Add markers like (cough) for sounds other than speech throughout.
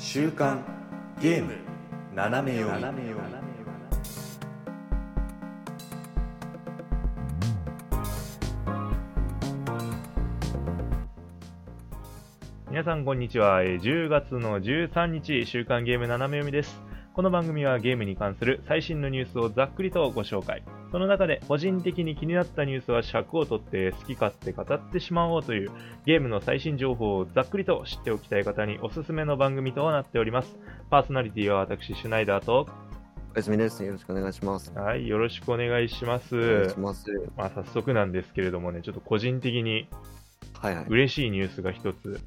週刊ゲーム斜め読み皆さんこんにちは。10月の13日、週刊ゲーム斜め読みです。この番組はゲームに関する最新のニュースをざっくりとご紹介。その中で個人的に気になったニュースは尺を取って好き勝手語ってしまおうというゲームの最新情報をざっくりと知っておきたい方におすすめの番組となっております。パーソナリティは私、シュナイダーと、おやすみです。よろしくお願いします。はい、よろしくお願いします。お願いします。まあ、早速なんですけれどもね、ちょっと個人的にはいはい。嬉しいニュースが一つ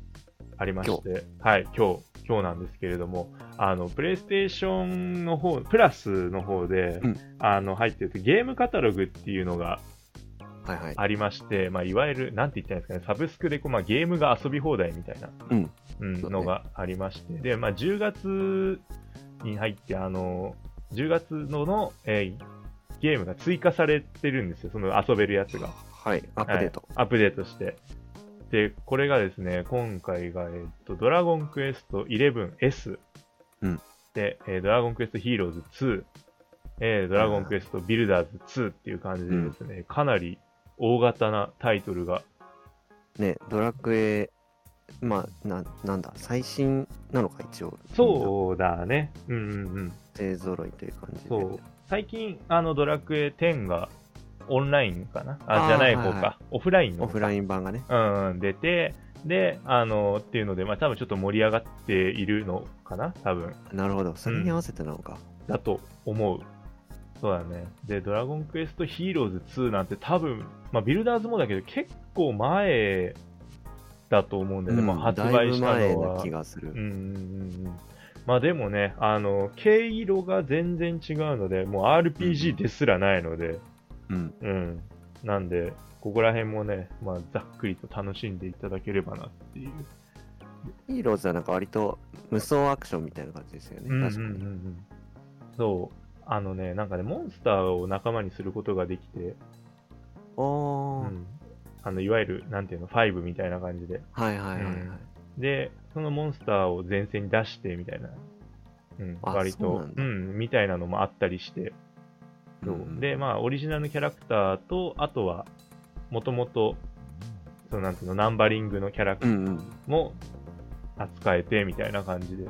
ありまして、はい、今日、今日なんですけれども、あの、プレイステーションの方、プラスの方で、うんあの、入ってるゲームカタログっていうのがはいはい。ありまして、まあ、いわゆる、なんて言ったらいいんですかね、サブスクでこう、まあ、ゲームが遊び放題みたいな、うん。うんのがありまして、で、まあ、10月に入って、あの、10月のの、えーゲームが追加されてるんですよ、その遊べるやつが。はい。アップデート。はいアップデートして。で、これがですね、今回が、えっと、ドラゴンクエスト 11S。うんで、えードラゴンクエストヒーローズ2。えードラゴンクエストビルダーズ2っていう感じでですね、かなり大型なタイトルが、ね、ドラクエ、まあ、ななんだ、最新なのか、一応。そうだね。うんうんうん。う。勢揃いという感じで。そう。最近、あの、ドラクエ10がオンラインかな？あ、じゃない方か、はいはいオフラインのオフライン版がね。うんうん、出て、で、あの、っていうので、まあ多分ちょっと盛り上がっているのかな？多分。なるほど。それに合わせてなのか。だと思う。そうだね。で、ドラゴンクエストヒーローズ2なんて多分、まあビルダーズもだけど結構前だと思うんだよね。まあ発売したのは。な気がする。うんうんうんうん。まあでもね、あの、毛色が全然違うので、もう RPG ですらないので、うん。うん。なんで、ここら辺もね、まあざっくりと楽しんでいただければなっていう。ヒーローズはなんか割と無双アクションみたいな感じですよね。うんうんうん確かに。うんそう。あのね、なんかね、モンスターを仲間にすることができて、おー。うん。あの、いわゆる、なんていうの、5みたいな感じで。はいはいはいはい。で、そのモンスターを前線に出して、みたいな。うん、あ割とそうん、みたいなのもあったりして。そううんで、まあ、オリジナルのキャラクターと、あとは、もともと、そのなんていうの、ナンバリングのキャラクター。も扱えて、みたいな感じで。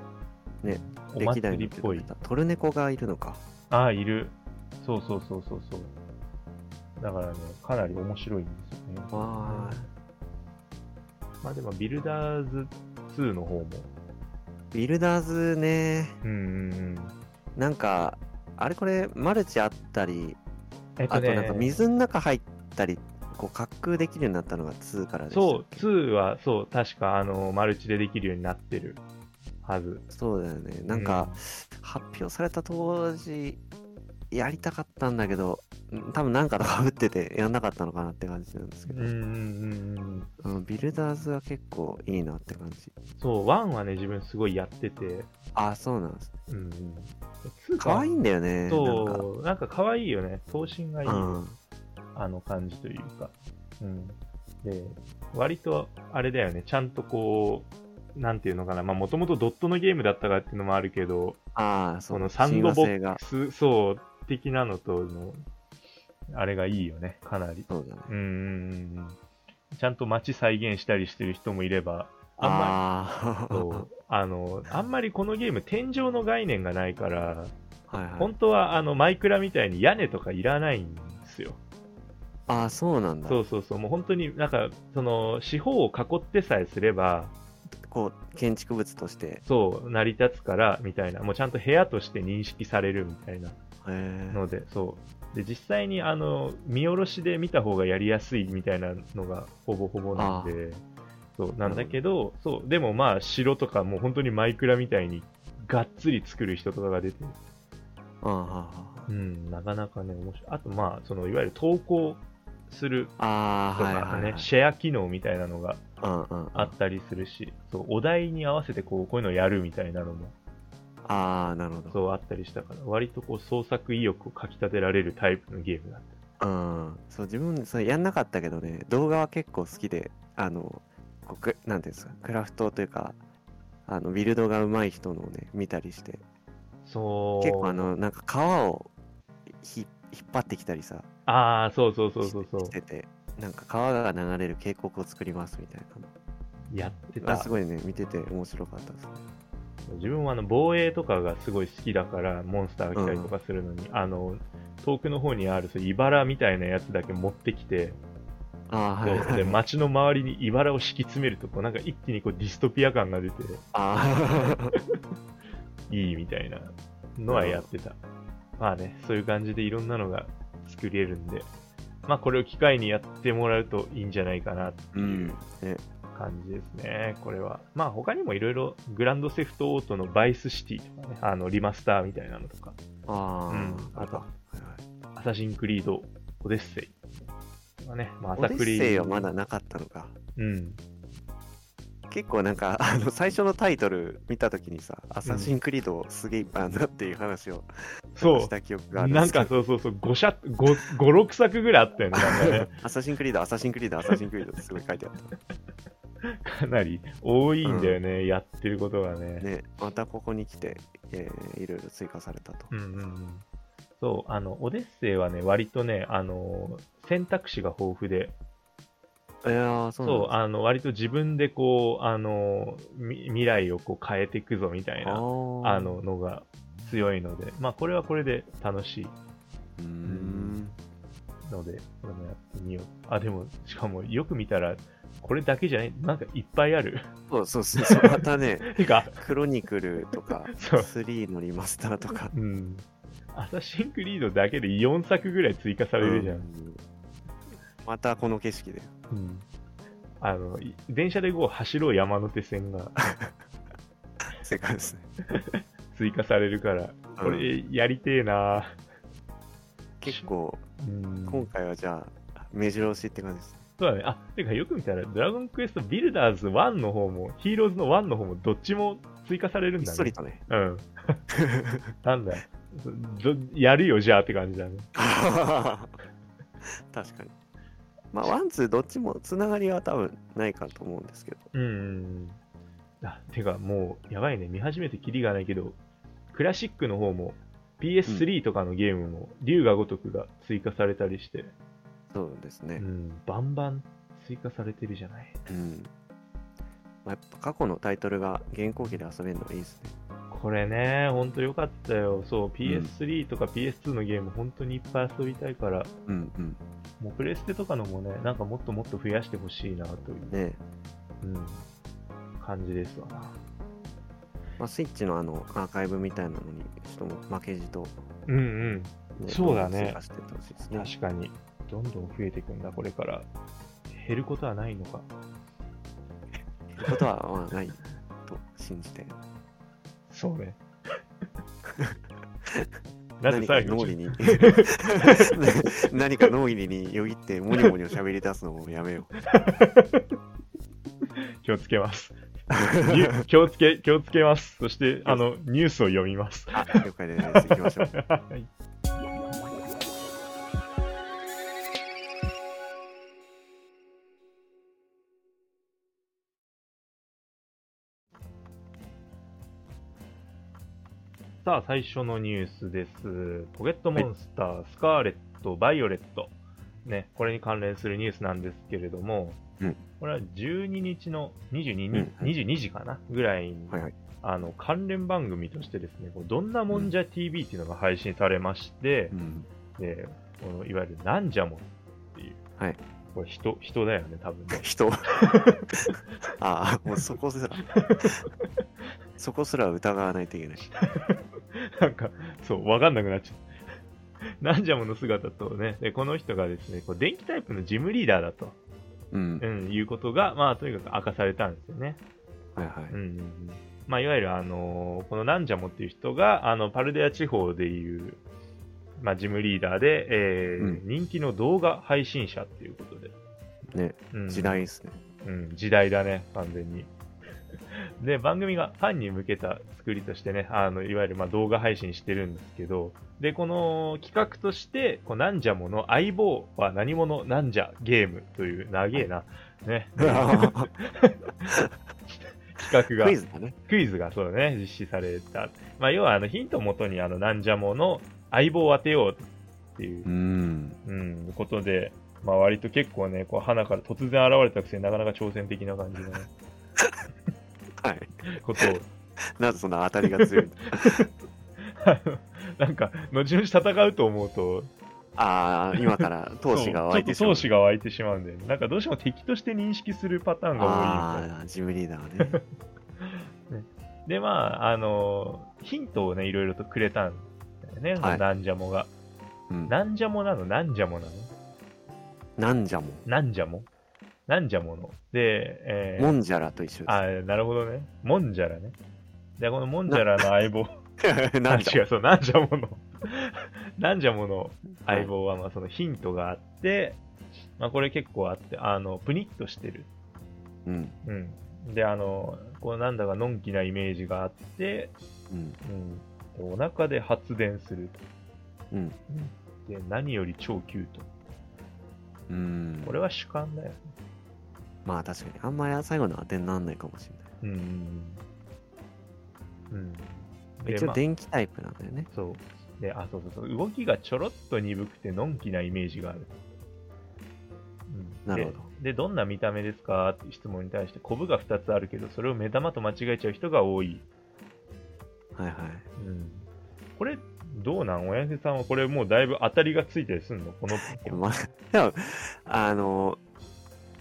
ね、お祭りっぽい。トルネコがいるのか。ああ、いる。そうそうそうそうそう。だからね、かなり面白いんですよね。わまあでも、ビルダーズ2の方も、ビルダーズね、うんうんうん。なんか、あれこれ、マルチあったり、えっとね、あとなんか水の中入ったり、こう滑空できるようになったのが2からでそう、け2は、そう、確か、あの、マルチでできるようになってるはず。そうだよね。なんか、発表された当時、やりたかったんだけど、ん多分なんかとかぶっててやんなかったのかなって感じなんですけど、うんうんうんうん。うんビルダーズは結構いいなって感じ。そう、1はね、自分すごいやってて、あ、そうなんです。うんうん。2可愛いんだよね。なんかそう、なんか可愛いよね。頭身がいいよ。うん。あの感じというか。うん。で、割と、あれだよね、ちゃんとこう、なんていうのかな、まあもともとドットのゲームだったからっていうのもあるけど、ああ、そ。のサンドボックス、そう、的なのとの、あれがいいよね、かなり。そうだね。うん。ちゃんと街再現したりしてる人もいれば、あんまあり、(laughs) そうあの、あんまりこのゲーム天井の概念がないから、あ、はいはい。本当はあのマイクラみたいに屋根とかいらないんですよ。ああ、そうなんだ。そうそうそう、もう本当になんか、その四方を囲ってさえすれば、こう、建築物として。そう、成り立つから、みたいな、もうちゃんと部屋として認識されるみたいな。ので、そう。で、実際にあの、見下ろしで見た方がやりやすいみたいなのがほぼほぼなんで、そう、なんだけど、そう、でもまあ、城とかもう本当にマイクラみたいに、がっつり作る人とかが出て、あうん、なかなかね、面白い。あとまあ、その、いわゆる投稿するとかね。シェア機能みたいなのが。あったりするし、そうお題に合わせてこうこういうのをやるみたいなのもああ、なるほど。そうあったりしたから、割とこう創作意欲をかきたてられるタイプのゲームだっうん。そう、自分、そうやんなかったけどね、動画は結構好きで、あの、こうくなんていうんですか、クラフトというか、あのビルドが上手い人のをね、見たりして、そう。結構あの、なんか川をひ引っ張ってきたりさ、ああ、そうそうそうそうそうし。てて、なんか川が流れる渓谷を作りますみたいなやってたす。ごいね、見てて面白かったですね。自分はあの防衛とかがすごい好きだから、モンスターが来たりとかするのに、あの、遠くの方にあるそう茨みたいなやつだけ持ってきて、はいではい。街の周りに茨を敷き詰めるとこうなんか一気にこうディストピア感が出てあ (laughs) いいみたいなのはやってた。まあね、そういう感じでいろんなのが作れるんで、まあこれを機会にやってもらうといいんじゃないかなってあ、う。いうんね、感じですね、これは。まあ他にもいろいろグランドセフトオートのバイスシティとかね、あのリマスターみたいなのとか、ああ、うんあと、はいはいアサシンクリード、オデッセイとかね、まあ、オデッ朝クリセイはまだなかったのか。うん。結構なんか、あの、最初のタイトル見たときにさ、アサシンクリードすげえいっぱいあるなっていう話をそうした記憶があるんなんかそうそうそう、5社、5、5 6作ぐらいあったよね。(laughs) アサシンクリード、アサシンクリード、アサシンクリードってすごい書いてあっ (laughs) かなり多いんだよね、やってることがね。た。ね、またここに来て、えーいろいろ追加されたと。うんうんうん。そう、あの、オデッセイはね、割とね、あの、選択肢が豊富で、いやー、そうそう、あの、割と自分でこう、あの、み未来をこう変えていくぞみたいな、あの、のが強いので、まあ、これはこれで楽しいうーん。ので、これもやってみよう。あ、でも、しかもよく見たら、これだけじゃない、なんかいっぱいある。そうそうそうそう、またね、(laughs) てか、クロニクルとか、そう3のリマスターとか。うん。アサシンクリードだけで4作ぐらい追加されるじゃん。うんまたこの景色で。うん。あの、い電車でこう走ろう山手線が (laughs) 正解ですね。(laughs) 追加されるから、これやりてえな結構、うん。今回はじゃあ、目白押しって感じですね。そうだね。あ、てかよく見たら、ドラゴンクエストビルダーズ1の方も、ヒーローズの1の方もどっちも追加されるんひだね。っそりとね。うん。(laughs) なんだやるよ、じゃあって感じだね。(laughs) 確かに。まあ、 one、two どっちもつながりは多分ないかと思うんですけど。うんうんうん。あ、てかもう、やばいね。見始めてキリがないけど、クラシックの方も、PS3 とかのゲームも、竜が如くが追加されたりして、そうですねう。ん、バンバン追加されてるじゃない。うん。まあ、やっぱ過去のタイトルが現行機で遊べるのはいいですね。これね、ほんとよかったよ。そう、PS3 とか PS2 のゲーム、本当にいっぱい遊びたいから、うんうん。もうプレステとかのもね、なんかもっともっと増やしてほしいなという、ねうん、感じですわな。まあ、スイッチのあのアーカイブみたいなのに、ちょっと負けじと、うんうん。ねそうだねてほしいですね。確かに。どんどん増えていくんだ、これから。減ることはないのか。ってことは、まあ、ないと信じて。そうね。(laughs) なぜ最後に？何か脳裏に (laughs) よぎってモニョモニョ喋り出すのもやめよう。(laughs) 気をつけます。(laughs) 気をつけ、気をつけます。そして、あの、ニュースを読みます。あ、了解です。行きましょう。(laughs) はいさあ、最初のニュースです。ポケットモンスター、スカーレット、バイオレット。ね、これに関連するニュースなんですけれども、うんこれは12日の22日、うんうん22時かな？ぐらいに、はいはい。あの関連番組としてですね、こうどんなもんじゃ TV っていうのが配信されましてう、ん。でこのいわゆるなんじゃもんっていう、はいこれ人人だよね、多分ね。(laughs) 人？(laughs) ああ、もうそこすら。(laughs) そこすら疑わないといけない。なんか、そう、わかんなくなっちゃう。なんじゃもんの姿とね、でこの人がですね、こう電気タイプのジムリーダーだと、うんう。ん、いうことが、まあ、とにかく明かされたんですよね。はいはい。うんまあ、いわゆる、あのーこのなんじゃもっていう人が、あのパルデア地方でいう、まあ、ジムリーダーで、えーうん人気の動画配信者っていうことで。ね、うん時代ですね。うん、時代だね、完全に。(laughs) で、番組がファンに向けた作りとしてね、あのいわゆるまあ動画配信してるんですけど、で、この企画として、こうなんじゃもの相棒は何者なんじゃゲームという、長えな、ね、(laughs) 企画がクイズだね。クイズがそうだね、実施された。まあ、要はあのヒントをもとにあのなんじゃもの相棒を当てようっていうう、ん。うん、ことで、まあ、割と結構ね、こう花から突然現れたくせになかなか挑戦的な感じのね、はい。ことを、(laughs) なぜそんな当たりが強い (laughs) なんか、後々戦うと思うと、ああ、今から闘志が湧いてしまう。闘志が湧いてしまうんで、なんかどうしても敵として認識するパターンが多い。ああ、ジムリーダーね。(laughs) で、まあ、あの、ヒントをね、いろいろとくれたんだよね、はいなんじゃもが。うん。なんじゃもなの？なんじゃもなの？なんじゃも。なんじゃも？なんじゃもの。で、えーもんじゃらと一緒です。あ、なるほどね。もんじゃらね。で、このもんじゃらの相棒、(laughs) なんじゃ？あ違う、そう、なんじゃもの。(laughs) なんじゃもの相棒は、まあ、そのヒントがあって、まあ、これ結構あって、あの、プニッとしてる。うん。うん。で、あの、こうなんだかのんきなイメージがあって、うん。うん。お腹で発電する。うん。で、何より超キュート。うん。これは主観だよね。まあ確かに。あんまり最後の当てにならないかもしれない。うん。うん。で一応まあ電気タイプなんだよね。そう。で、あ、そうそうそう。動きがちょろっと鈍くて、のんきなイメージがある。うん、なるほどで。で、どんな見た目ですかって質問に対して、コブが2つあるけど、それを目玉と間違えちゃう人が多い。はいはい。うん。これ、どうなん？親父さんはこれもうだいぶ当たりがついたりすんの？この。(laughs) まあ、でも、あの、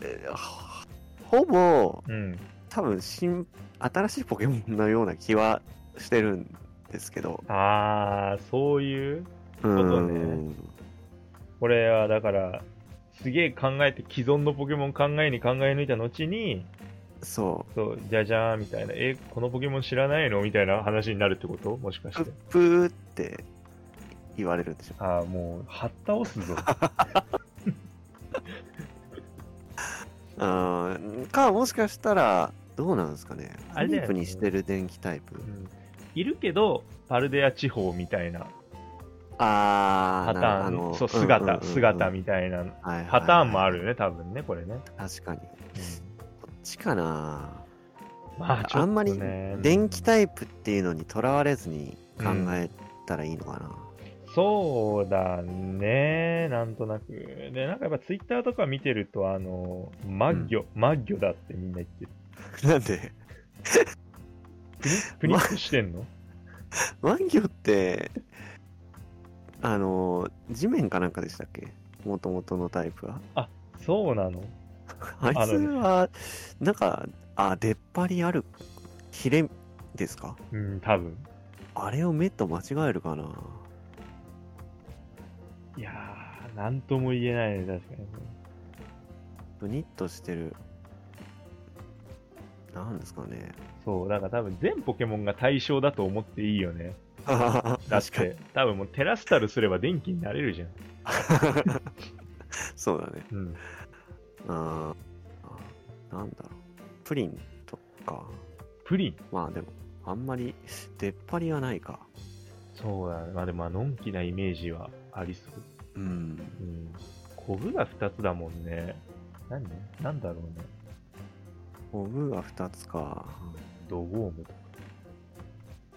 えーほぼ、うん。多分新、新しいポケモンのような気はしてるんですけど。あー、そういううとねん。これはだから、すげえ考えて、既存のポケモン考えに考え抜いた後に、そそう、じゃじゃーんみたいな、え、このポケモン知らないのみたいな話になるってこと？もしかして。プーって言われるんでしょ。ああ、もう、はった押すぞ。(laughs) うん。か、もしかしたら、どうなんですかね。あれだプにしてる電気タイプ。うんいるけど、パルデア地方みたいなあー、パターン、そう、姿、うん姿みたいなはいパターンもあるよね、多分ね、これね。確かに。こっちかな。まあ、ちょっとねあんまり電気タイプっていうのにとらわれずに考えたらいいのかな。そうだね、なんとなく。で、なんかやっぱツイッターとか見てると、あの、マッギョ、マッギョだってみんな言ってる。(laughs) なんで、プニップニッとしてんの？ワンギョって、あの、地面かなんかでしたっけ？もともとのタイプは。そうなの？あいつは、なんか、あ、出っ張りある、ヒレですか？うん、多分。あれを目と間違えるかないやー、なんとも言えないね、確かに。ブニッとしてる。なんですかね。そう、だから多分全ポケモンが対象だと思っていいよね。だ (laughs) っ確かにて。、多分もうテラスタルすれば電気になれるじゃん。(laughs) そうだね。うん。あーあなんだろう。プリンとか。プリン？まあでも、あんまり出っ張りはないか。そうだね。まあでも、まあのんきなイメージはありそう。うん。うん。コブが2つだもんね。何？なんだろうね。コブが2つか。ドゴームとか。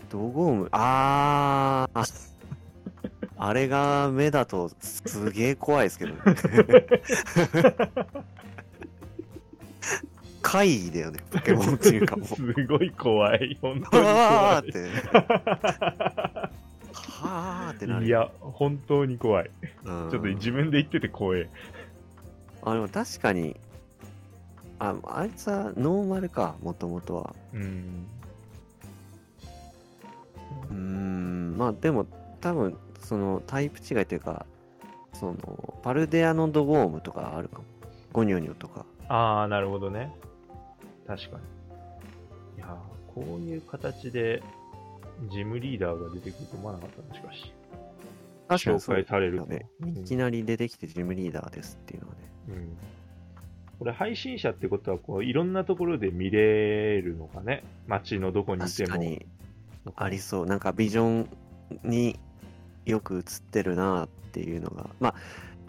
ドゴーム、あー。(laughs) あれが目だとすげえ怖いですけどね。(laughs) 怪異だよね、ポケモンっていうかもう。(laughs) すごい怖い。本当に怖い。はーって。はーってなる。いや、本当に怖い。うん、ちょっと自分で言ってて怖い。あ、でも確かに、あ、あいつはノーマルか、もともとは。うん。うーん、まあでも多分、そのタイプ違いというか、その、パルデアのドゴームとかあるかも。ゴニョニョとか。ああ、なるほどね。確かに。いやーこういう形で、ジムリーダーが出てくると思わなかったな、しかし。確紹介されると。ね。うんいきなり出てきてジムリーダーですっていうのはね。うん。これ配信者ってことは、こう、いろんなところで見れるのかね。街のどこにいても。確かにありそう。なんかビジョンによく映ってるなっていうのが。ま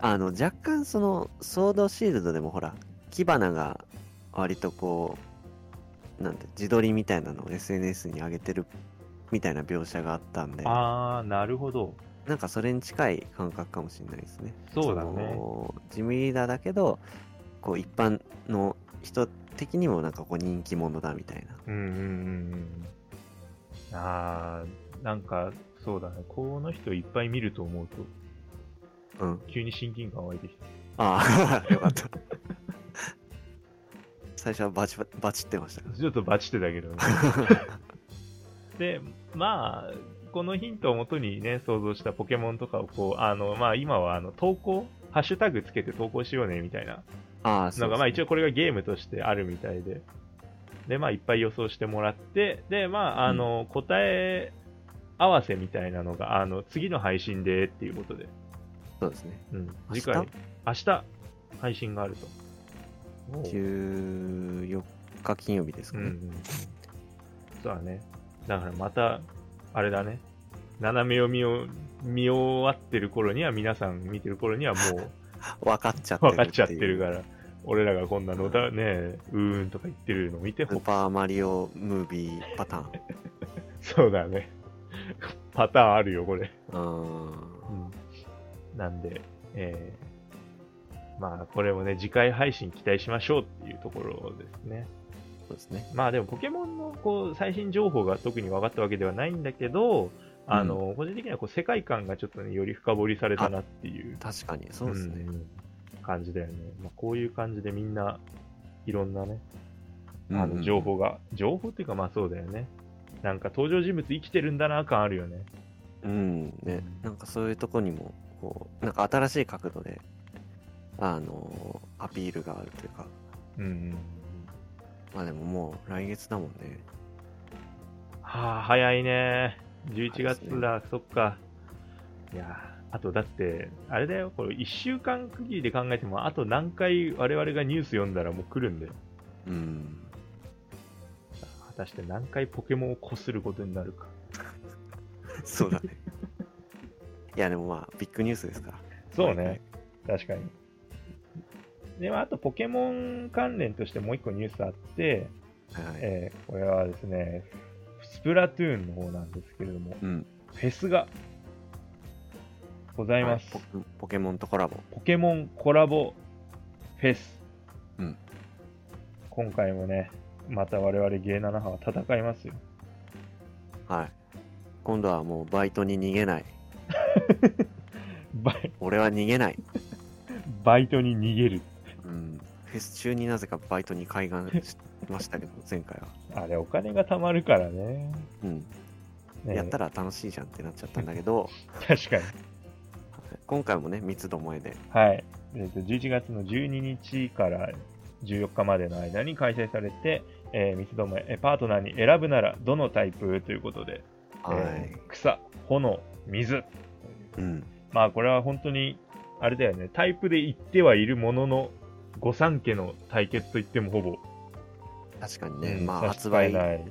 あ、あの、若干その、ソードシールドでもほら、火花が割とこなんて自撮りみたいなのを SNS に上げてるみたいな描写があったんであー、なるほど。なんかそれに近い感覚かもしれないですねそうだねのジムリーダーだけどこう一般の人的にもなんかこう人気者だみたいなうんうんうんうん。あー、なんか、そうだね。この人いっぱい見ると思うと、うん急に親近感湧いてきた。ああ (laughs) よかった最初はバチババチってましたちょっとバチってたけどね。(laughs) で、まあ、このヒントをもとにね、想像したポケモンとかをこう、あの、まあ今はあの、投稿、ハッシュタグつけて投稿しようね、みたいなあのが、まあ一応これがゲームとしてあるみたいで、で、まあいっぱい予想してもらって、で、まあ、あの、答え合わせみたいなのが、あの、次の配信でっていうことで、そうですね。うん、次回、明日、配信があると。おう。14日金曜日ですかね、うんうんうん、そうだね。だからまた、あれだね。斜め読みを見終わってる頃には、皆さん見てる頃にはもう (laughs) 分かっちゃってる分かっちゃってるらから、俺らがこんなのだね、うーんとか言ってるの見てほスーパーマリオムービーパターン (laughs) そうだね。パターンあるよ、これ。うーんうん。なんで、えー、まあ、これもね、次回配信期待しましょうっていうところですね。そうですねまあでも、ポケモンのこう最新情報が特に分かったわけではないんだけど、あの、個人的にはこう世界観がちょっとね、より深掘りされたなっていう、確かにそうですね、ん感じだよね。まあ、こういう感じでみんな、いろんなね、あのうん情報が、情報っていうかまあそうだよね。なんか登場人物生きてるんだな感あるよね。うんねなんかそういうとこにもこうなんか新しい角度であのアピールがあるというかうんうん。まあでももう来月だもんねはあ、早いね。11早いっすね月だ、そっか。いやーあとだって、あれだよ、これ1週間区切りで考えても、あと何回我々がニュース読んだらもう来るんだよ。うん果たして何回ポケモンをこすることになるか。(laughs) そうだねいやでもまあビッグニュースですからそうね、確かに。で、まあ、あとポケモン関連としてもう一個ニュースあって、はいはい、えーこれはですね、スプラトゥーンの方なんですけれども、うんフェスがございます。はいポポケモンとコラボポケモンコラボフェス。うん今回もね、また我々ゲー7波は戦いますよ。はい今度はもうバイトに逃げない (laughs) バイ俺は逃げない (laughs) バイトに逃げる。うんフェス中になぜかバイトに開眼しましたけど前回は (laughs) あれ、お金が貯まるからね。うんねやったら楽しいじゃんってなっちゃったんだけど (laughs) 確かに。今回もね三つどもえではい。えーと11月の12日から14日までの間に開催されて、えー三つどもええーパートナーに選ぶならどのタイプということで、はい、えー草、炎、水。うんまあこれは本当に、あれだよね、タイプで言ってはいるものの、御三家の対決と言ってもほぼ、確かにね、うんまあ発売直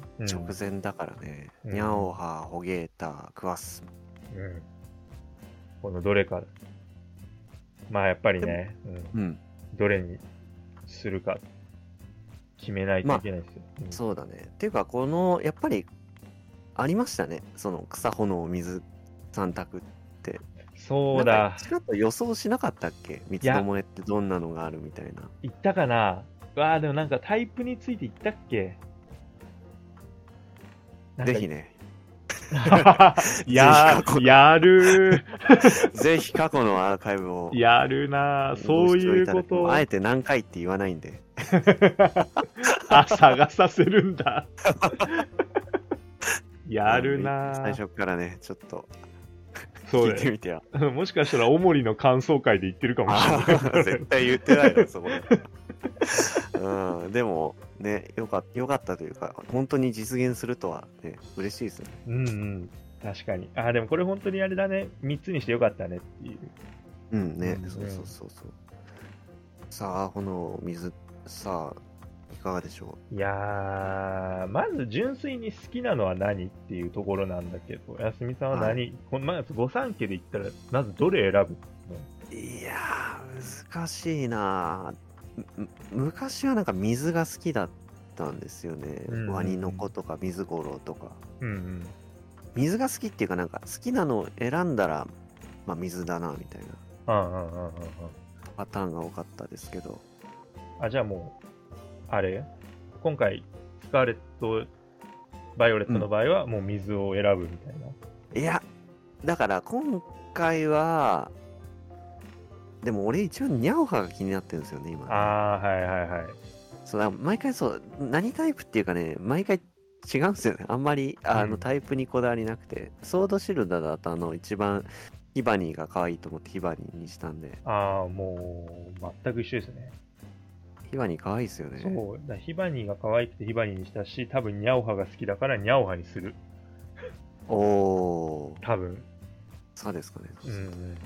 前だからね、うん。ニャオハホゲータクワスうん。このどれか。まあやっぱりね、うん。うん。どれにするか決めないといけないですよ。うん。そうだね。っていうかこのやっぱりありましたね。その草炎水三択ってそうだ。ちらっと予想しなかったっけ？三つどもえってどんなのがあるみたいな。言ったかな？わあ、でもなんかタイプについて言ったっけ？ぜひね。(laughs) ややる。(laughs) ぜひ過去のアーカイブをーやるな。ーそういうこと。あえて何回って言わないんで。(laughs) あ、探させるんだ。やるな。最ー初からねちょっと。聞いてみてよ (laughs) もしかしたら、おもりの感想会で言ってるかもしれない。(laughs) 絶対言ってないよそこでうんでもねよかよかったというか本当に実現するとはね嬉しいですねうんうん。確かに。あ、でもこれ本当にあれだね。3つにしてよかったねっていう。うんね、うんそうそうそうそうさあこの水さあいかがでしょいやー、まず純粋に好きなのは何っていうところなんだけど、休みさんは何、はこのまず御三家で言ったら、まずどれ選ぶういやー難しいな。昔はなんか水が好きだったんですよね、うんうんうん。ワニの子とか水五郎とか。うんうん。水が好きっていうかなんか好きなのを選んだら、まあ、水だなみたいな。パターンが多かったですけど。あ、じゃあもう、あれ？今回、スカーレット、バイオレットの場合は、もう水を選ぶみたいな。いやだから今回はでも俺一応ニャオハが気になってるんですよね今ね。ああ、はいはいはい。そう毎回そう何タイプっていうかね毎回違うんですよね。あんまりあの、うん。タイプにこだわりなくて。ソードシルダーだとあの一番ヒバニーが可愛いと思ってヒバニーにしたんで。ああ、もう、全く一緒ですね。ヒバニー可愛いですよねそう。だヒバニーが可愛くてヒバニーにしたし、多分ニャオハが好きだからニャオハにする。おおー多分。そうですかね、うん。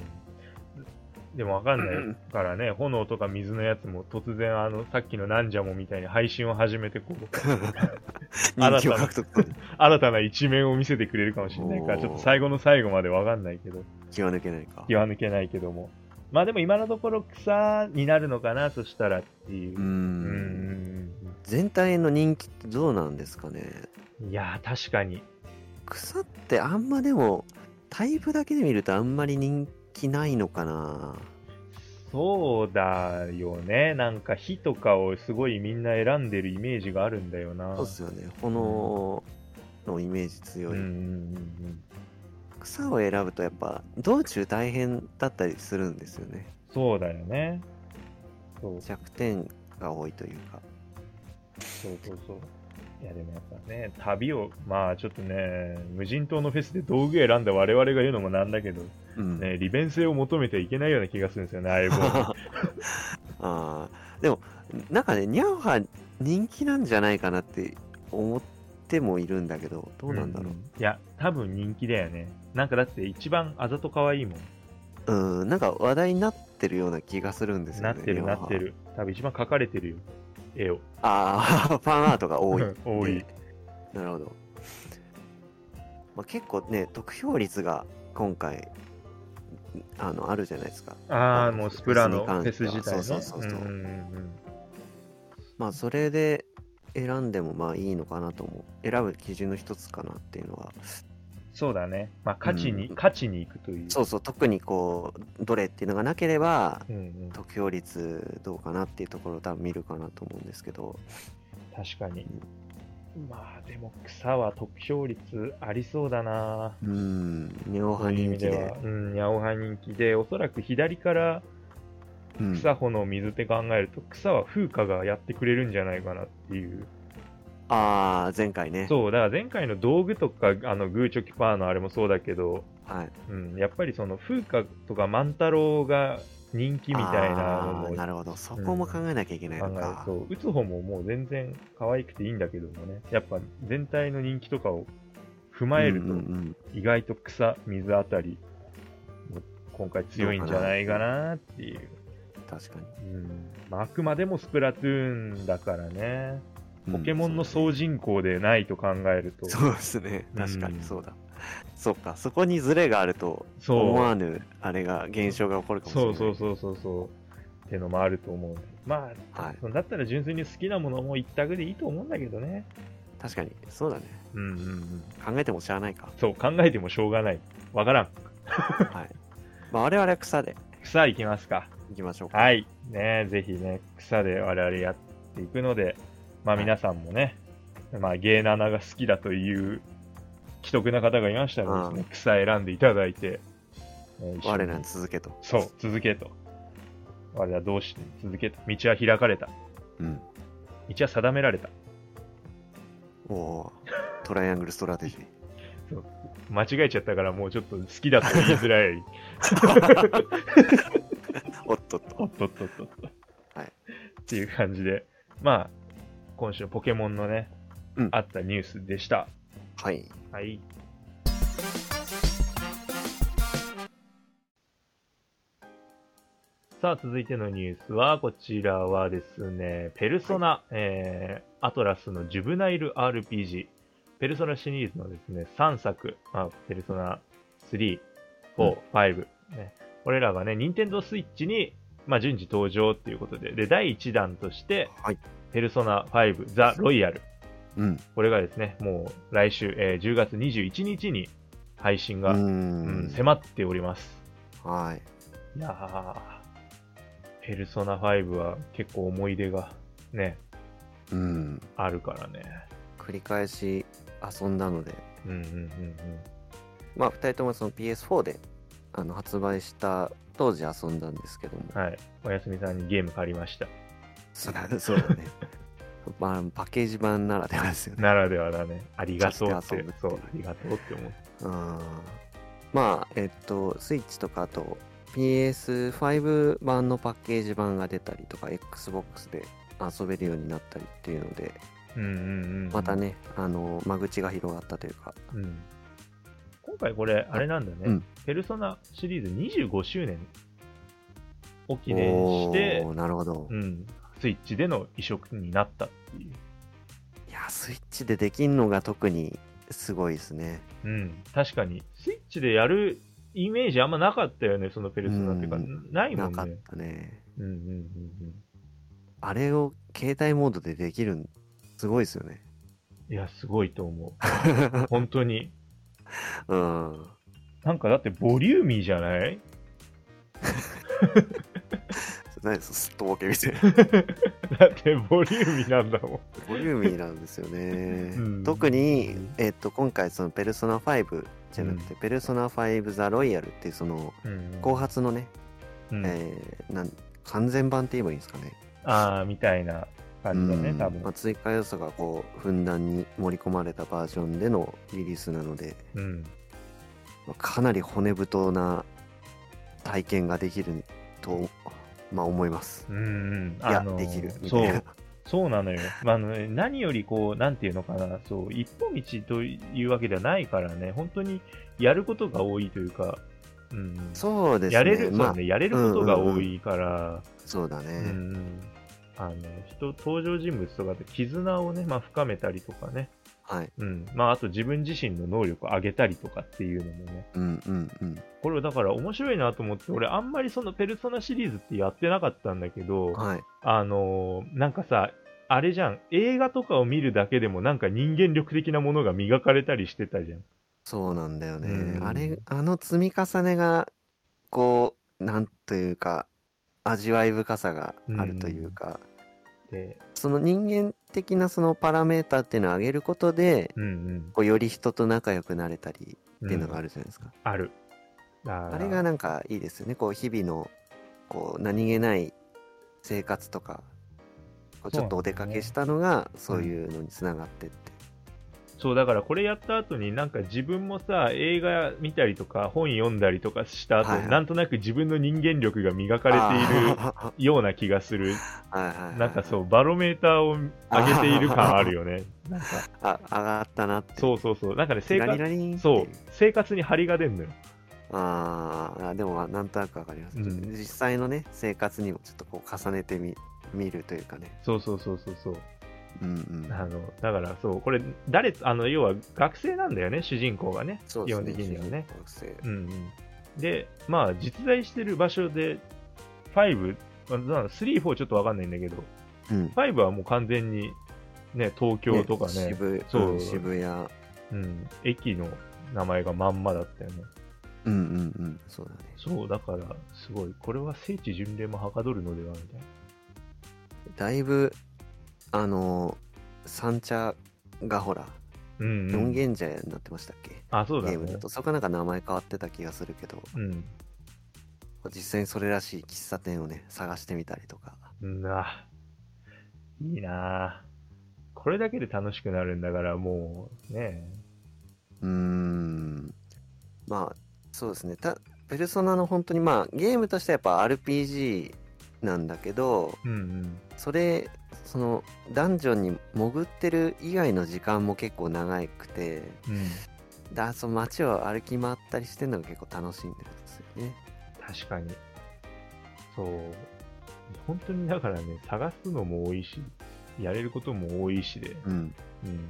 でもわかんないからね、(laughs) 炎とか水のやつも突然、あの、さっきのナンジャモみたいに配信を始めて、こう、(laughs) 人気を獲得する新たな一面を見せてくれるかもしれないから、ちょっと最後の最後までわかんないけど、気は抜けないか気は抜けないけども。まあでも今のところ草になるのかな、そしたらっていううんん。全体の人気ってどうなんですかね？いやー、確かに。草ってあんまでもタイプだけで見るとあんまり人気ないのかな？そうだよね。なんか火とかをすごいみんな選んでるイメージがあるんだよな。そうっすよね炎のイメージ強い、うんうんうん草を選ぶとやっぱ道中大変だったりするんですよねそうだよね。そう弱点が多いというかそうそうそう。いやでもやっぱね、旅を、まあちょっとね、無人島のフェスで道具選んだ我々が言うのもなんだけど、うん、ね、利便性を求めてはいけないような気がするんですよね、相棒に。(laughs) あーでもなんかねニャオハ人気なんじゃないかなって思ってもいるんだけどどうなんだろう、いや、多分人気だよね。なんかだって一番あざと可愛いもん。うん、なんか話題になってるような気がするんですよね。なってるなって。る。多分一番描かれてるよ、絵を。ああ、ファンアートが多い。(laughs) 多いねなるほど。まあ、結構ね、得票率が今回、あの、あるじゃないですか。ああ、のもうスプラのフフェェス自体ね。そうそうそうそうんんんまあ、それで選んでもまあいいのかなと思う。選ぶ基準の一つかなっていうのは。そうだね。まあ、価値に、うん価値に行くという。そうそう、特にこう、どれっていうのがなければ、うんうん、得票率どうかなっていうところを多分見るかなと思うんですけど。確かに。まあ、でも草は得票率ありそうだな。うん、ニャオハ人気で。うん、ニャオハ人気で、おそらく左からうん草穂の水って考えると、草は風花がやってくれるんじゃないかなっていう。ああ、前回ね。そう、だから前回の道具とか、あの、グーチョキパーのあれもそうだけど、はい。うん、やっぱりその風花とか万太郎が人気みたいなのもなるほど。そこも考えなきゃいけない考えるのか。と、打つ方ももう全然可愛くていいんだけどもね、やっぱ全体の人気とかを踏まえると、うんうんうん意外と草、水あたり、も今回強いんじゃないかなっていう。確かに。うんまあ、あくまでもスプラトゥーンだからね、ポケモンのそう総人口でないと考えると、そうですね。うん確かにそうだ。そっか、そこにズレがあると、そう思わぬ、あれが、現象が起こるかもしれなそい。うそうそうそうそう。っていうのもあると思う。まあ、はい。だったら純粋に好きなものも一択でいいと思うんだけどね。確かに、そうだね。うんうんうん。考えてもしゃあないか。そう、考えてもしょうがない。わからん。はい。まあ、我々は草で草いきますか。いきましょうか。はい。ねぜひね、草で我々やっていくので、まあはい皆さんもね、まあゲーナナが好きだという奇特な方がいましたらですね、草選んでいただいて、えー一緒に我らに続けと。そう、続けと。我ら同士で続けと。道は開かれた。うん。道は定められた。おおートライアングルストラテジー。(laughs) 間違えちゃったからもうちょっと好きだと言いづらい。(laughs) おっとっと。おっとっとっと。はい。っていう感じで、まあ、今週ポケモンのね、うん。あったニュースでした。はい。はい。さあ、続いてのニュースは、こちらはですね、ペルソナ、えー、アトラスのジュブナイル RPG、ペルソナシリーズのですね、3作、あペルソナ3、4、うん。5、ね、これらがね、ニンテンドースイッチに、まあ、順次登場っていうことで、で、第1弾として、はいペルソナ5ザ・ロイヤル。うん。これがですね、もう来週、えー10月21日に配信が、ううんん。迫っております。はい。いやー、ペルソナ5は結構思い出がね、うん。あるからね。繰り返し遊んだので、うんうんうんまあ、2人ともその PS4 であの発売した当時遊んだんですけども、うん。はい。おやすみさんにゲーム借りました。そうそうだね。まあ、パッケージ版ならではですよね。ならではだね。ありがとうってってそう、ありがとうって思って。うんまあ、えっと、スイッチとかあと PS5 版のパッケージ版が出たりとか、Xbox で遊べるようになったりっていうので、うんうんうんうん。またね、あの、間口が広がったというか、うん。今回これ、あれなんだね。うんペルソナシリーズ25周年を記念してなるほどう。ん、スイッチでの移植になったっていう。いや、スイッチでできんのが特にすごいですね。うん、確かに、スイッチでやるイメージあんまなかったよね、そのペルソナっていうか、うんないもなんかっね。たね。うんうんうんあれを携帯モードでできるん、すごいですよね。うん。いや、すごいと思う。(laughs) 本当に。うん。なんかだってボリューミーじゃない？(laughs) 何ですすっとぼけみたいな。(laughs) だってボリューミーなんだもん。ボリューミーなんですよね。うん特に、えっと、今回、そのペルソナ5じゃなくて、ペルソナ5ザ・ロイヤルっていう、その、うん後発のね、うんえーなん完全版って言えばいいんですかね。ああ、みたいな感じだね、うん多分まあ、。追加要素がこう、ふんだんに盛り込まれたバージョンでのリリースなので、うん。まあかなり骨太な体験ができると、まあ、思います。うんうん。いや、あのできるみそたいなう。。そうなのよ。まああのね、何よりこう、なんていうのかな、そう、一本道というわけではないからね、本当にやることが多いというか、うん、そうですね。やれる、まあそうね、やれることが多いから、そうだね。うんうんあの人、登場人物とかで絆をね、まあ、深めたりとかね、はい。うん、まあ、あと自分自身の能力を上げたりとかっていうのもね、うんうんうん。これだから面白いなと思って、俺あんまりそのペルソナシリーズってやってなかったんだけど、はい。あのーなんかさ、あれじゃん、映画とかを見るだけでもなんか人間力的なものが磨かれたりしてたじゃん。そうなんだよね。うんあれ、あの積み重ねが、こう、なんというか、味わい深さがあるというか、で、その人間的なそのパラメーターっていうのを上げることで、うんうん。こうより人と仲良くなれたりっていうのがある。るじゃないですか。ある。だからあれがなんかいいですよね。こう日々のこう何気ない生活とか、こうちょっとお出かけしたのがそういうのにつながってって。そう、だからこれやった後になんか自分もさ、映画見たりとか本読んだりとかした後、はいはいなんとなく自分の人間力が磨かれているあような気がする。なんかそう、バロメーターを上げている感あるよね。なんか、あ、上がったなって。そうそうそう。なんかね、生活、そう、生活に張りが出んのよ。あーあ、でもなんとなくわかります、うん実際のね、生活にもちょっとこう重ねてみ見るというかね。そうそうそうそうそう。うんうん。あの、だからそう、これ、誰、あの、要は学生なんだよね、主人公がね。基本。的にはね。学生うんうん。で、まあ、実在してる場所で、5、まあ、なんだ3、4ちょっとわかんないんだけど、うん。5はもう完全に、ね、東京とかね、渋そううん渋谷。うん、駅の名前がまんまだったよね。うんうんうん。そうだね。そう、だから、すごい、これは聖地巡礼もはかどるのではみたいな。だいぶ、あのー、三茶がほら、うん、う四ん。軒茶屋になってましたっけ、あ、そうだねゲームだ。と。そこなんか名前変わってた気がするけど、うん。実際にそれらしい喫茶店をね、探してみたりとか。うんあ、いいなぁこれだけで楽しくなるんだから、もう、ねうーん。まあ、そうですね。た、ペルソナの本当にまあ、ゲームとしてはやっぱ RPG なんだけど、うんうん。それ、その、ダンジョンに潜ってる以外の時間も結構長くて、うん。だその街を歩き回ったりしてるのが結構楽しんでるんですよね。確かに。そう。本当にだからね、探すのも多いし、やれることも多いしで、うん。うん。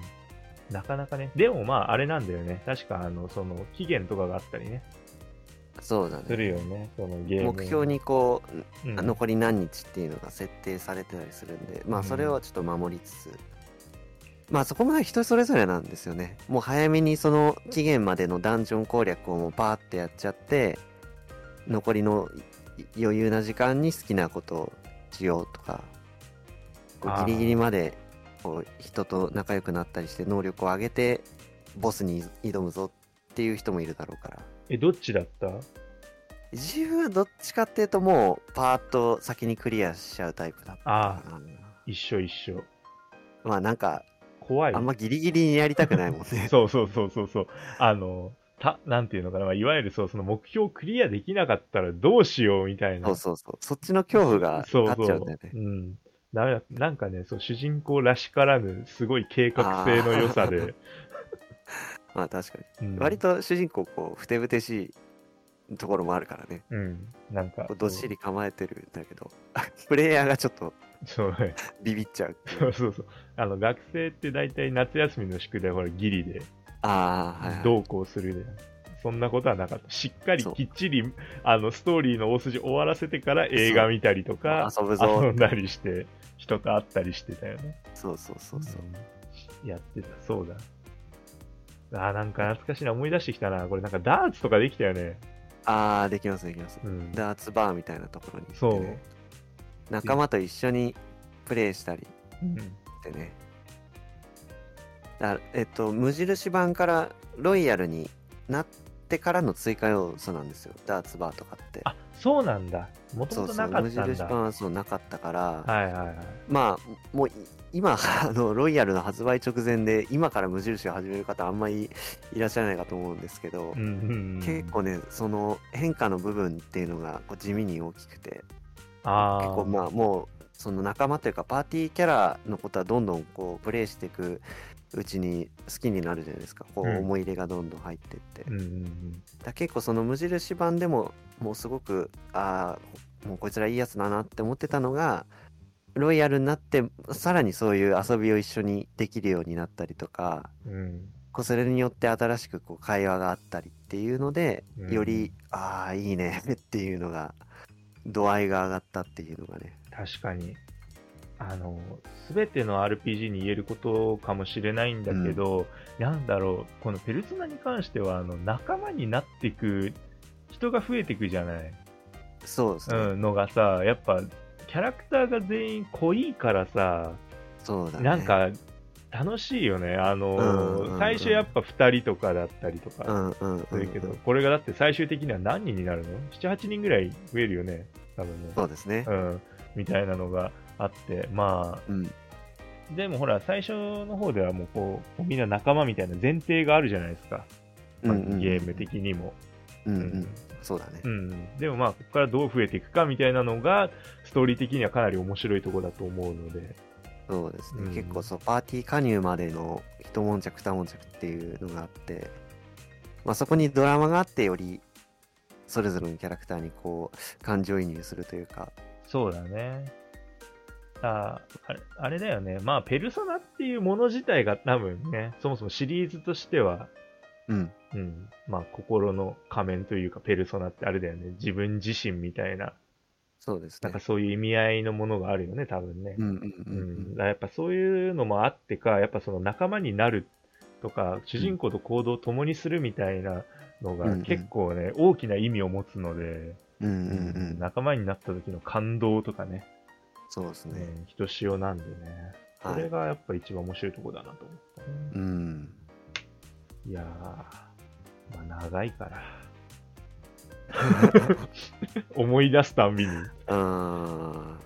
なかなかね。でもまあ、あれなんだよね。確か、あの、その、期限とかがあったりね。そうだするね。よね、そのゲーム。目標にこう、うん、残り何日っていうのが設定されてたりするんで、まうんあそれをちょっと守りつつ、まあそこまで人それぞれなんですよね。もう早めにその期限までのダンジョン攻略をもうパーってやっちゃって、残りのい余裕な時間に好きなことをしようとか、こうギリギリまでこう人と仲良くなったりして能力を上げてボスに挑むぞっていう人もいるだろうから。え、どっちだった？自分はどっちかっていうともうパーッと先にクリアしちゃうタイプだったあかな一緒一緒。まあなんか怖い。あんまギリギリにやりたくないもんね (laughs) そうそうそうそうそう。あの、た、なんていうのかな、まあ、いわゆるそう、その目標クリアできなかったらどうしようみたいな。そうそうそうそっちの恐怖がそう勝っちゃうんだよねそう。うん。ダメだ。なんかね、そう、主人公らしからぬ、すごい計画性の良さで。まあ確かに、うん割と主人公こうふてぶてしいところもあるからねうん。なんかどっしり構えてるんだけど (laughs) プレイヤーがちょっとそうね。ビビっちゃうそうそうそう。あの、学生って大体夏休みの宿題、ほら、ギリで、ああはい、はい、どうこうするで。そんなことはなかった。しっかりきっちり、あの、ストーリーの大筋終わらせてから映画見たりとか、遊ぶぞ遊んだりして、人と会ったりしてたよね。そうそうそうそううんやってた、そうだ。あーなんか懐かしいな、思い出してきたな。これなんかダーツとかできたよね。ああできますできますうん。ダーツバーみたいなところに行って、そうね、仲間と一緒にプレイしたりうんってね。だえっと、無印版からロイヤルになってからの追加要素なんですよ。ダーツバーとかって。あ、そうなんだ。もともとそうそう、無なかったんだ。印版はそうなかったから、はいはいはい。まあ、もうい今、(laughs) あの、ロイヤルの発売直前で、今から無印を始める方あんまりいらっしゃらないかと思うんですけど、うんうんうん、結構ね、その変化の部分っていうのがこう地味に大きくて、あー。結構まあもうその仲間というかパーティーキャラのことはどんどんこうプレイしていくうちに好きになるじゃないですか。こううん。思い入れがどんどん入っていって、うんうんうん。だ結構その無印版でももうすごくああもうこいつらいいやつだなって思ってたのがロイヤルになってさらにそういう遊びを一緒にできるようになったりとかうん。こうそれによって新しくこう会話があったりっていうので、うん。よりああいいね (laughs) っていうのが度合いが上がったっていうのがね。確かに。あの、すべての RPG に言えることかもしれないんだけど、なんだろう、このペルソナに関しては、あの、仲間になっていく、人が増えていくじゃない？そうですね、うん、のがさ、やっぱ、キャラクターが全員濃いからさ、そうだねなんか、楽しいよね。あの、うんうんうん最初やっぱ2人とかだったりとうかんうんうん、するけど、これがだって最終的には何人になるの ?7、8人ぐらい増えるよね。多分ね。そうですねうん。みたいなのがあって、まうんあ、でもほら、最初の方ではもうこう、みんな仲間みたいな前提があるじゃないですか。うんうんゲーム的にも。うんううんんそうだねうん。でもまあ、ここからどう増えていくかみたいなのが、ストーリー的にはかなり面白いところだと思うので。そうですね、うん結構そうパーティー加入までの一悶着二悶着っていうのがあってまあそこにドラマがあってよりそれぞれのキャラクターにこう感情移入するというかそうだね。ああれあれだよね。まあ、ペルソナっていうもの自体が多分ね、そもそもシリーズとしては、うん。うん、まあ、心の仮面というか、ペルソナってあれだよね。自分自身みたいな、そうですね。なんかそういう意味合いのものがあるよね、多分ね。うんうんううん。やっぱそういうのもあってか、やっぱその仲間になるとか、主人公と行動を共にするみたいなのがうんうん。結構ね、大きな意味を持つので、うんうんうん。仲間になった時の感動とかね、そうですね。ね、ひとしおなんでね、そはい。れがやっぱ一番面白いとこだなと思ったね。うんいやー、まあ長いから。(laughs) 思い出すたんびに。あ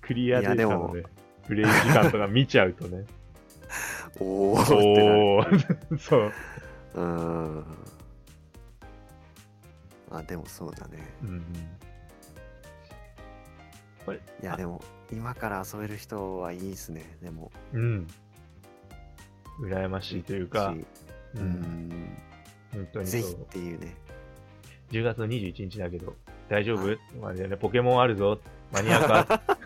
クリアデータいやでも。のね、プレイ時間とか見ちゃうとね、(laughs) ーおおー、(laughs) そう。うん。あでもそうだね。うんうん。これ、いやでも今から遊べる人はいいですね。でも。うん。羨ましいというか、しう、うんん本当にぜひっ。ていうね10月の21日だけど、大丈夫、まあね、ポケモンあるぞ。間に合うか？(laughs)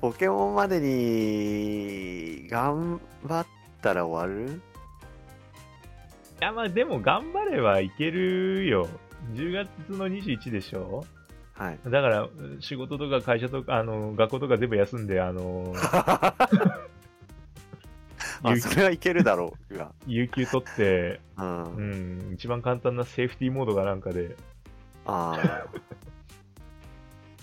ポケモンまでに頑張ったら終わる？や、まあでも頑張ればいけるよ。10月の21でしょ？はい。だから、仕事とか会社とか、あの、学校とか全部休んで、あの、(laughs) あ、それはいけるだろうが。(laughs) 有給取って、うん。うん、一番簡単なセーフティーモードがなんかでああ。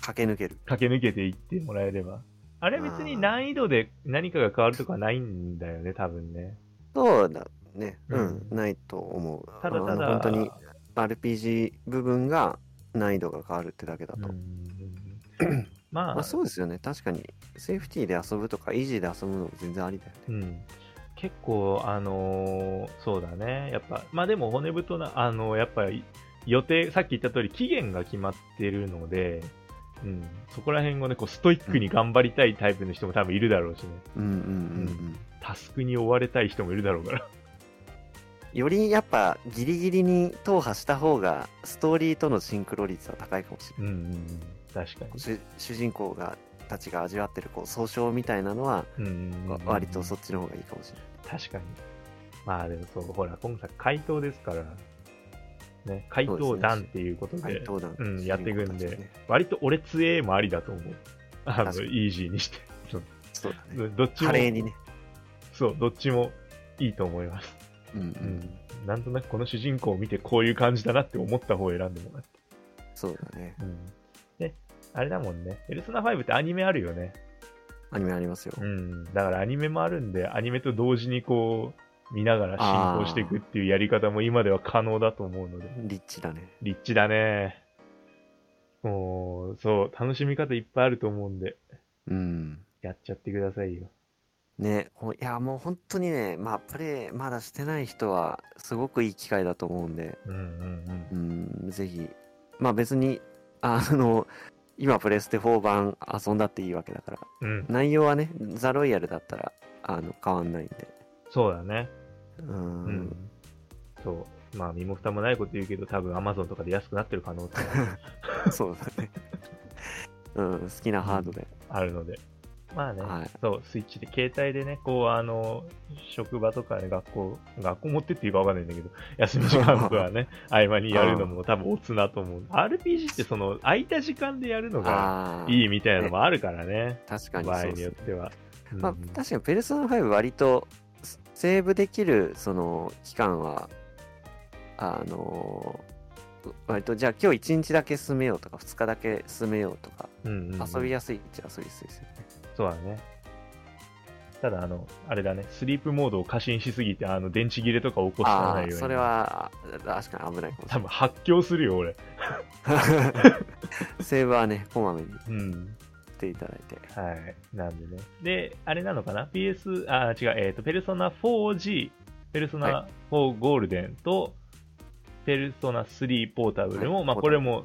(laughs) 駆け抜ける。駆け抜けていってもらえれば。あれ別に難易度で何かが変わるとかないんだよね、多分ね。そうだね。ううんん。ないと思う。ただただ、本当に RPG 部分が難易度が変わるってだけだと。うん (clears throat) まあ、まあそうですよね。確かに、セーフティーで遊ぶとか、イージーで遊ぶのも全然ありだよね。うん、結構、あのーそうだね、やっぱ、まあでも骨太な、あのやっぱり予定、さっき言った通り、期限が決まってるので、うん、そこら辺をね、こうストイックに頑張りたいタイプの人も多分いるだろうしね、うんうんうんうん。タスクに追われたい人もいるだろうから。よりやっぱギリギリに踏破した方がストーリーとのシンクロ率は高いかもしれうんうんうん、確かない。主主人公がたちが味わってるこう総称みたいなのは、割とそっちの方がいいかもしれない。確かに。まあでもそう、ほら、今作回答ですから、ね、回答団っていうことで、怪盗団うん、やっていくんでね、割と俺強えもありだと思う。あの、イージーにして。そうだね。どどっちも華、麗にね。そう、どっちもいいと思います。うんう。うんん。なんとなくこの主人公を見てこういう感じだなって思った方を選んでもらって。そうだね。うん。で、あれだもんね。ペルソナ5ってアニメあるよね。アニメありますよ。うん。だからアニメもあるんで、アニメと同時にこう、見ながら進行していくっていうやり方も今では可能だと思うので。リッチだね。リッチだね。もう、そう、楽しみ方いっぱいあると思うんで、うん。やっちゃってくださいよ。ね、ほいやもう本当にね、まあプレイまだしてない人はすごくいい機会だと思うんで、うんうんうん、ぜひ、まあ別に、あの、今プレステ4版遊んだっていいわけだから、うん。うん。内容はね、ザ・ロイヤルだったら、あの、変わんないんで。そうだね。うん。うん。そう。まあ、身も蓋もないこと言うけど、多分 Amazon とかで安くなってる可能性が (laughs) そうだね。うん、好きなハードで。あるので。まあね、はいそう、スイッチで、携帯でね、こう、あの、職場とかね、学校、学校持ってっていいかわかんないんだけど、休み時間とかね、(laughs) 合間にやるのも多分オツなと思う。RPG ってその、空いた時間でやるのが。いいみたいなのもあるからね、確かに場合。によっては。まあうん確かにペルソナ5割とセセーブできるその期間はあの割とじゃあ今日1日だけ進めようとか2日だけ進めようとかうんうんうん遊びやすいっちゃ遊びやすいですよね。そうだね。ただ、あの、あれだね、スリープモードを過信しすぎて、あの、電池切れとか起こさあないように。あそれはあ確かに危ないかもし多分発狂するよ、俺。れない。セーブはねこまめにうん。していただいて。はい。なんでね。で、あれなのかな ?PS、あ、違う、えっ、と、ペルソナ 4G、ペルソナ4ゴールデンと、ペルソナ3ポータブルも、まあ、はいポータブルこれも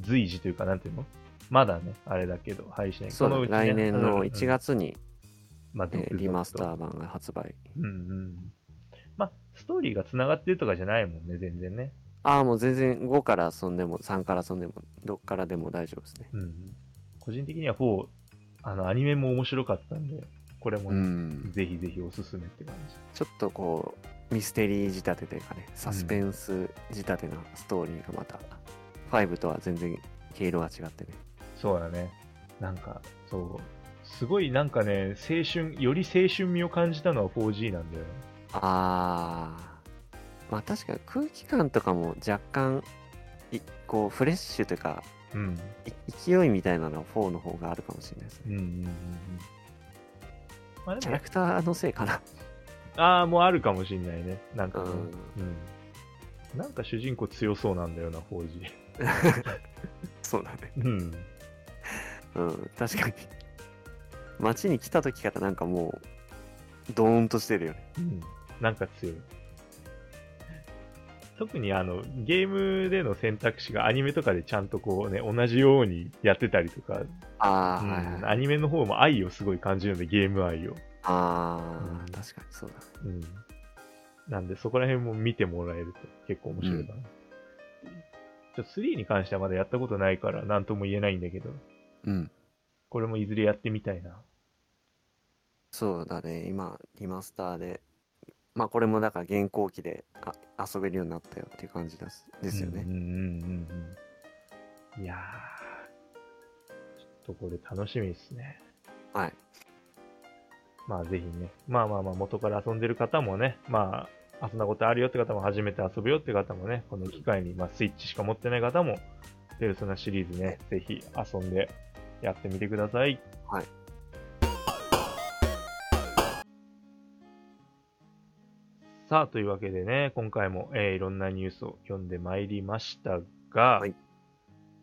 随時というか、なんていうの？まだね、あれだけど、配信。そうだこのうちね来年のうんうん1月に、まあえーリマスター。ー版が発売。うんうん。まあ、ストーリーが繋がってるとかじゃないもんね、全然ね。ああもう全然5から遊んでも3から遊んでもどっからでも大丈夫ですね。うん。個人的には4、あの、アニメも面白かったんで、これもうね、ん。ぜひぜひおすすめって感じ。ちょっとこう、ミステリー仕立てというかね、サスペンス仕立てなストーリーがまた、5とは全然毛色が違ってね。そうだね。なんか、そう。すごいなんかね、青春、より青春味を感じたのは 4G なんだよ。あー、まあ確かに空気感とかも若干、いこう、フレッシュというか、うん。い勢いみたいなのは4の方があるかもしれないですね。うんうんうんうん。キャラ、クターのせいかな。ああ、もうあるかもしんないね。なんかね、うん。うん。なんか主人公強そうなんだよな、4G。(laughs) そうだね。うん。うん、確かに。街に来た時からなんかもう、ドーンとしてるよね。うん。なんか強い。特にあの、ゲームでの選択肢がアニメとかでちゃんとこうね、同じようにやってたりとか、あー、うん。アニメの方も愛をすごい感じるので、ゲーム愛を。あー、うん確かにそうだ。うん。なんで、そこら辺も見てもらえると結構面白いかな。ちょっと3に関してはまだやったことないから、なんとも言えないんだけど、うん。これもいずれやってみたいな。そうだね、今、リマスターで。まあこれもだから現行機であ遊べるようになったよっていう感じですですよね。うんうんうんうん。いやー、ちょっとこれ楽しみですね。はい。まあぜひね、まあまあまあ元から遊んでる方もね、まあ、そんなことあるよって方も初めて遊ぶよって方もね、この機会に、まあスイッチしか持ってない方も、ペルソナシリーズね、ぜひ遊んでやってみてください。はい。さあ、というわけでね、今回も、えーいろんなニュースを読んでまいりましたが、はい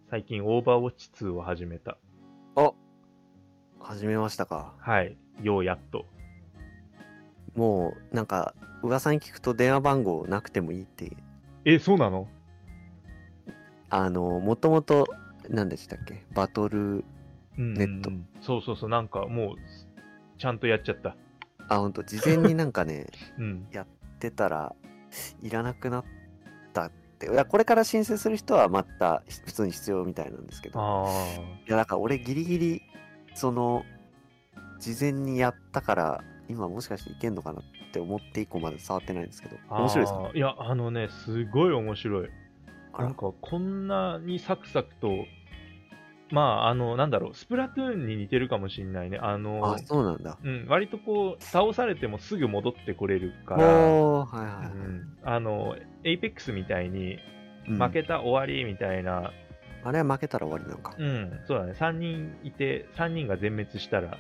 最近オーバーウォッチ2を始めた。あ始めましたか。はい。ようやっと。もうなんか噂に聞くと電話番号なくてもいいってえ、そうなの？あのもともと何でしたっけ？バトルうんネットそうそうそう、なんかもう、ちゃんとやっちゃった。あ本当事前になんかね (laughs) うん。出たらいらなくなったっていやこれから申請する人はまた普通に必要みたいなんですけどあいやだから俺ギリギリその事前にやったから今もしかしていけんのかなって思って以降まで触ってないんですけどあ。面白いですか？いや、あのね、すごい面白い。なんか、こんなにサクサクと、まあ、あの、なんだろう、スプラトゥーンに似てるかもしんないね。あの、あそうなんだ。うん、割とこう、倒されてもすぐ戻ってこれるから、はいはいはい、うん、あの、 Apex みたいに、うん。負けた終わりみたいな、あれは負けたら終わりなのか、うん、そうだね、3人いて、3人が全滅したら、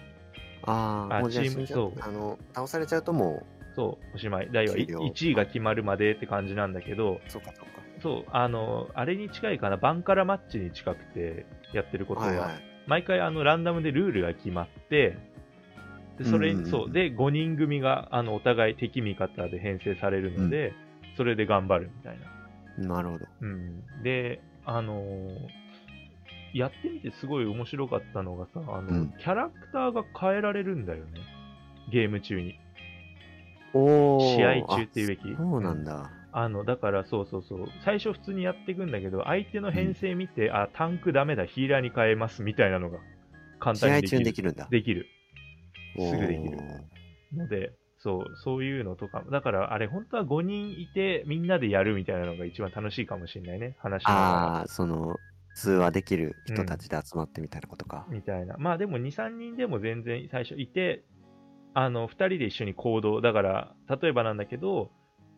ああチームそう。あの倒されちゃうともそう、おしまい。だいは終了1位が決まるまでって感じなんだけど、うそうかそうか。そう、あの、あれに近いかな、バンカラマッチに近くてやってることは、はいはい。毎回あのランダムでルールが決まって、でそれうんうんうん。そうで5人組があのお互い敵味方で編成されるので、それで頑張るみたいな。なるほど。うん、で、あのーやってみてすごい面白かったのがさ、あのうん。キャラクターが変えられるんだよね、ゲーム中に。おー。試合中っていうべき。あそうなんだあの、だからそうそうそう、最初普通にやっていくんだけど、相手の編成見て、あ、タンクダメだ、ヒーラーに変えますみたいなのが簡単にできる。できるんだ。できる。すぐできる。ので、そう、そういうのとか、だからあれ、本当は5人いて、みんなでやるみたいなのが一番楽しいかもしれないね、話。ああその通話できる人たちで集まってみたいなことか、みたいな。まあでも2、3人でも全然最初いて、あの、2人で一緒に行動。だから、例えばなんだけど、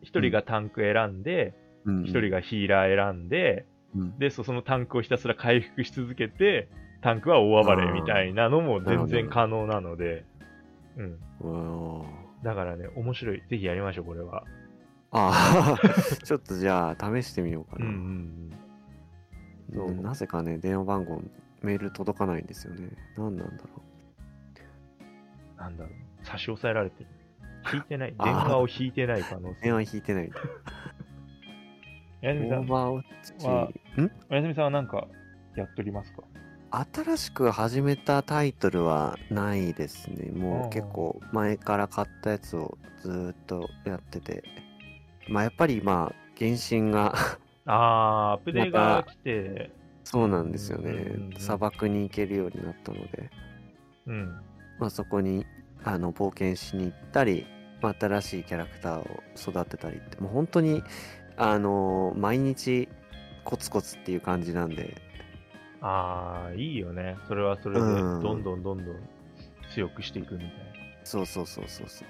1人がタンク選んで、うん1人がヒーラー選んで、うんで、そそのタンクをひたすら回復し続けて、タンクは大暴れみたいなのも全然可能なので、うん。だからね、面白い。ぜひやりましょう、これは。ああ (laughs) ちょっとじゃあ試してみようかうんうな、んそううんなぜかね電話番号メール届かないんですよね何なんだろうん。なんだろう。差し押さえられてる。引いてない。電話を引いてない可能性。う電話引いてないおやすみさんはんおやすみさんはなんかやっておりますか？新しく始めたタイトルはないですね。もああう結構前から買ったやつをずーっとやってて。まあやっぱりまあ原神があー、アップデーが来て、そうなんですようんうんうんね。砂漠に行けるようになったので、うん。まあそこにあの冒険しに行ったり、まあ、新しいキャラクターを育てたりって、もう本当にあの毎日コツコツっていう感じなんで、あー、いいよね。それはそれで、うんどんどんどんどん強くしていくみたいな。そうそうそうそうそう。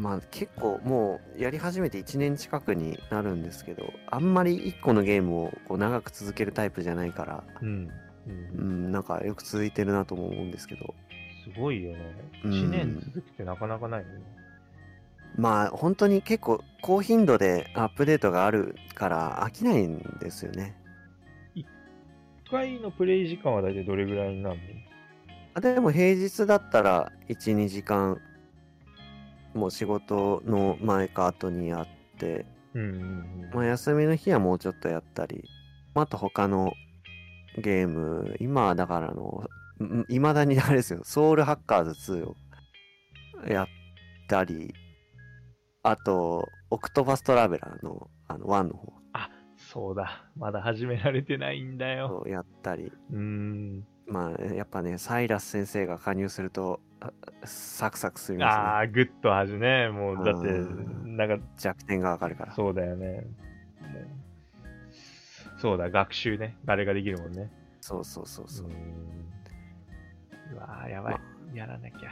まあ結構もうやり始めて1年近くになるんですけど、あんまり1個のゲームをこう長く続けるタイプじゃないから、うん。う、うんん、なんかよく続いてるなとも思うんですけど、すごいよね。うん1年続くってなかなかないよね。まあ本当に結構高頻度でアップデートがあるから飽きないんですよね。1回のプレイ時間は大体どれぐらいになるの？あでも平日だったら1、2時間、もう仕事の前か後にやって、うんうんうん。まあ、休みの日はもうちょっとやったり、まああと他のゲーム、今はだからあの、いまだにあれですよ、ソウルハッカーズ2をやったり、あと、オクトバストラベラーのあの1の方そうだ。まだ始められてないんだよ。をやったり、うーん。まあやっぱね、サイラス先生が加入すると、あサクサクすみますね。あー、グッと始め。もう、だってう、なんか、弱点がわかるから。そうだよね。そうだ、学習ね。あれができるもんね。そうそうそうそうう。んうわーやばい。やらなきゃ。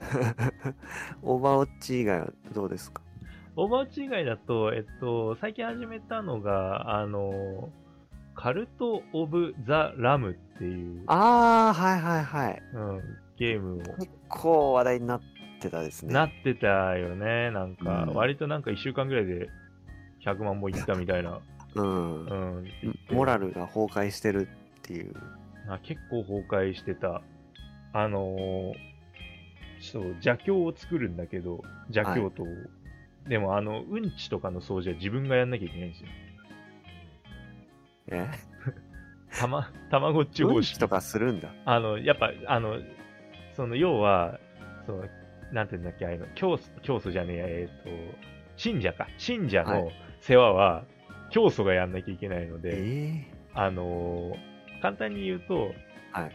(laughs) オーバーウォッチ以外はどうですか？オーバーウォッチ以外だと、えっと、最近始めたのが、あの、カルト・オブ・ザ・ラムっていう、あー、はいはいはい。うん、ゲームを結構話題になってたですね。なってたよね。なんか、うん割となんか1週間ぐらいで100万本いったみたいな。うんう。ん。モラルが崩壊してるっていう。あ結構崩壊してた。あのーそう、邪教を作るんだけど、邪教徒を。でも、あの、うんちとかの掃除は自分がやんなきゃいけないんですよ。え？(laughs) たま、たまごっち方式うんちとかするんだ。あの、やっぱ、あの、その、要は、その、なんていうんだっけ、あの、教祖、教祖じゃねえや、えっ、と、信者か。信者はの世話は、教祖がやんなきゃいけないので、えあのー簡単に言うと、はい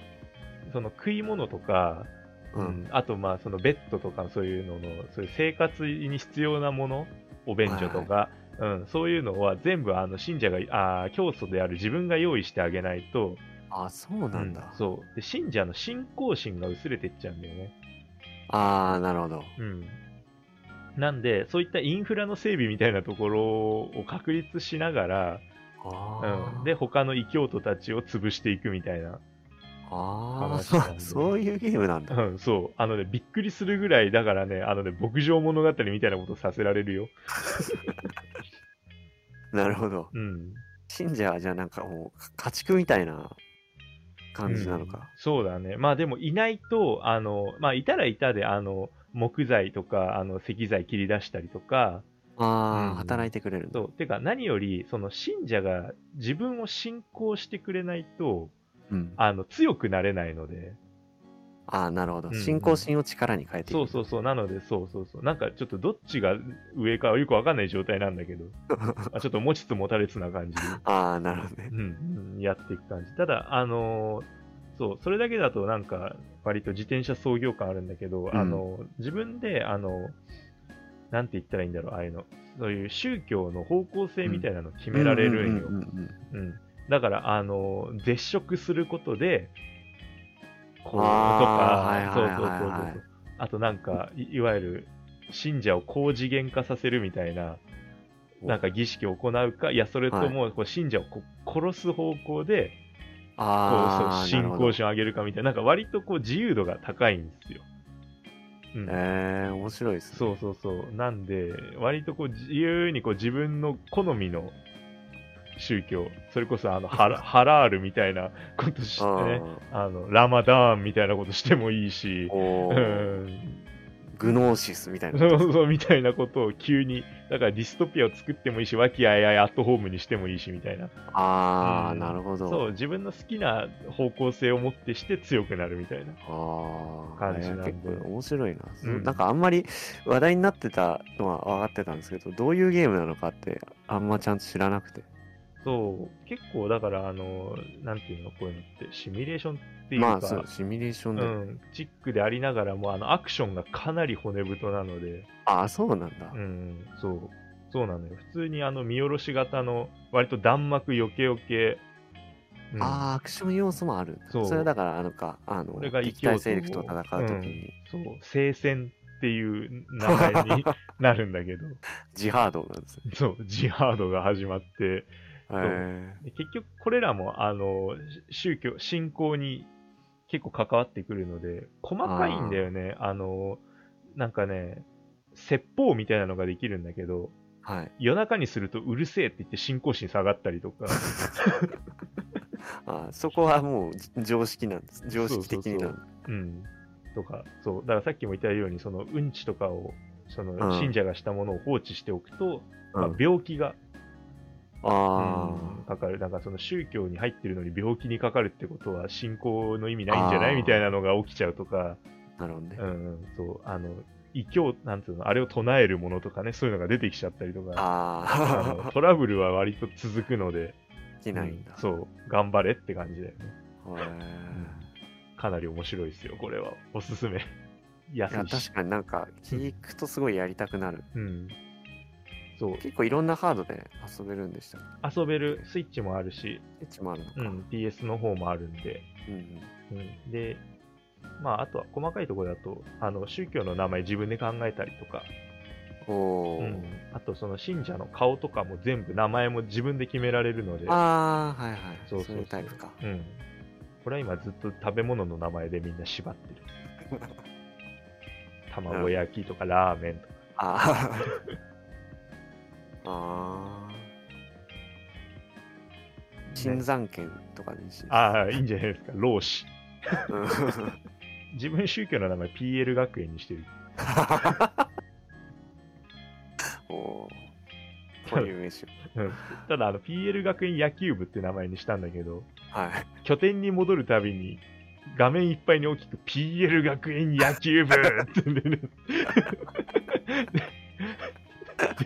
その食い物とか、えう。うんんあと、まあ、そのベッドとかそういうのの、そういう生活に必要なもの、お便所とか、うん、そういうのは全部、あの、信者が、あー教祖である自分が用意してあげないと、あ、そうなんだ。うんそう。で、信者の信仰心が薄れてっちゃうんだよね。あー、なるほど。うん。なんで、そういったインフラの整備みたいなところを確立しながら、うん、で、他の異教徒たちを潰していくみたいな。ああ、話なんでそういうゲームなんだ。うん、そう。あのね、びっくりするぐらい、だからね、あのね、牧場物語みたいなことさせられるよ。(laughs) なるほど。うん。信者はじゃあなんかもう、家畜みたいな感じなのうんか。そうだね。まあでも、いないと、あの、まあ、いたらいたで、あの、木材とか、あの、石材切り出したりとか、ああ、うん働いてくれる。そう。てか、何より、その信者が自分を信仰してくれないと、うん。あの、強くなれないので、ああ、なるほど。うん。信仰心を力に変えていく。そうそうそう、なので、そうそうそう、なんかちょっとどっちが上かはよくわかんない状態なんだけど、(laughs) あちょっと持ちつ持たれつな感じで、ああ、なるほどね。うん。うん、やっていく感じ。ただ、あのーそう、それだけだとなんか、割と自転車創業感あるんだけど、ん。あの、自分で、あの、なんて言ったらいいんだろう、ああいうの、そういう宗教の方向性みたいなの決められるんよ。うん。うん。うん。うん。うん。だから、あの、絶食することで、こう、とか、そうはいそうそうそう。あとなんかい、いわゆる、信者を高次元化させるみたいな、なんか儀式を行うか、いや、それとも、こう信者をこう殺す方向で、こう信仰心を上げるかみたいな、なんか割とこう自由度が高いんですよ。うん。ええ面白いですね。そうそうそう。なんで、割とこう自由にこう自分の好みの宗教、それこそあの (laughs) ハラハラールみたいなことしてね、あのラマダーンみたいなことしてもいいし、グノーシスみたいな。そことうそうみたいなことを急に、だからディストピアを作ってもいいし、和気あいあいアットホームにしてもいいしみたいな。ああ、うん。なるほど。そう、自分の好きな方向性を持ってして強くなるみたいな。ああ、感じなんで。えー結構面白いな、うん。なんかあんまり話題になってたのは分かってたんですけど、どういうゲームなのかってあんまちゃんと知らなくて。そう、結構だから、あの、なんていうの、こういうのって、シミュレーションっていうか、まあそう、シミュレーションで。うん、チックでありながらも、あの、アクションがかなり骨太なので、ああ、そうなんだ。うん、そう、そうなのよ。普通にあの、見下ろし型の、割と弾幕よけよけ、うん。ああ、アクション要素もある。そう。それだから、あのか、あの、これが敵対勢力と戦うときに、そう、聖戦っていう名前に (laughs) なるんだけど、ジハードなんですね。そう、ジハードが始まって、えで結局これらもあの宗教信仰に結構関わってくるので細かいんだよね。あのなんかね説法みたいなのができるんだけどーはい。夜中にするとうるせえって言って信仰心下がったりとか。(laughs) あーそこはもう常識なんです。常識的にな。うん。とかそう。だからさっきも言ったようにそのうんちとかをそのうん。信者がしたものを放置しておくと、まあうん病気が、あうんかかるなんかその宗教に入ってるのに病気にかかるってことは信仰の意味ないんじゃないみたいなのが起きちゃうとかあ、なるほどね。うんうん、そう、あの、異教、なんつうの、あれを唱えるものとかね、そういうのが出てきちゃったりとか、あ (laughs) トラブルは割と続くので、あ、できないんだうん。そう、頑張れって感じだよね。へかなり面白いですよ、これは。おすすめ。ーいや。確かになんか、聞くとすごいやりたくなる。うん。そう、結構いろんなハードで遊べるんでした。遊べるスイッチもあるし、エッチもあるのか。うん、PS の方もあるんで、うんうんうん、で、まあ、あとは細かいところだと、あの宗教の名前自分で考えたりとか、おー。うん、あとその信者の顔とかも全部名前も自分で決められるので、ああ、はいはい。そうそうそういうタイプか。うん、これは今ずっと食べ物の名前でみんな縛ってる。(laughs) 卵焼きとかラーメンとか。ああ。ああ。新山県とかにし。ああ、いいんじゃないですか、老子。うん自分宗教の名前 PL 学園にしてる。(laughs) おー。そう。ただ、あの PL 学園野球部って名前にしたんだけど、はい。拠点に戻るたびに、画面いっぱいに大きく PL 学園野球部って出る。(laughs)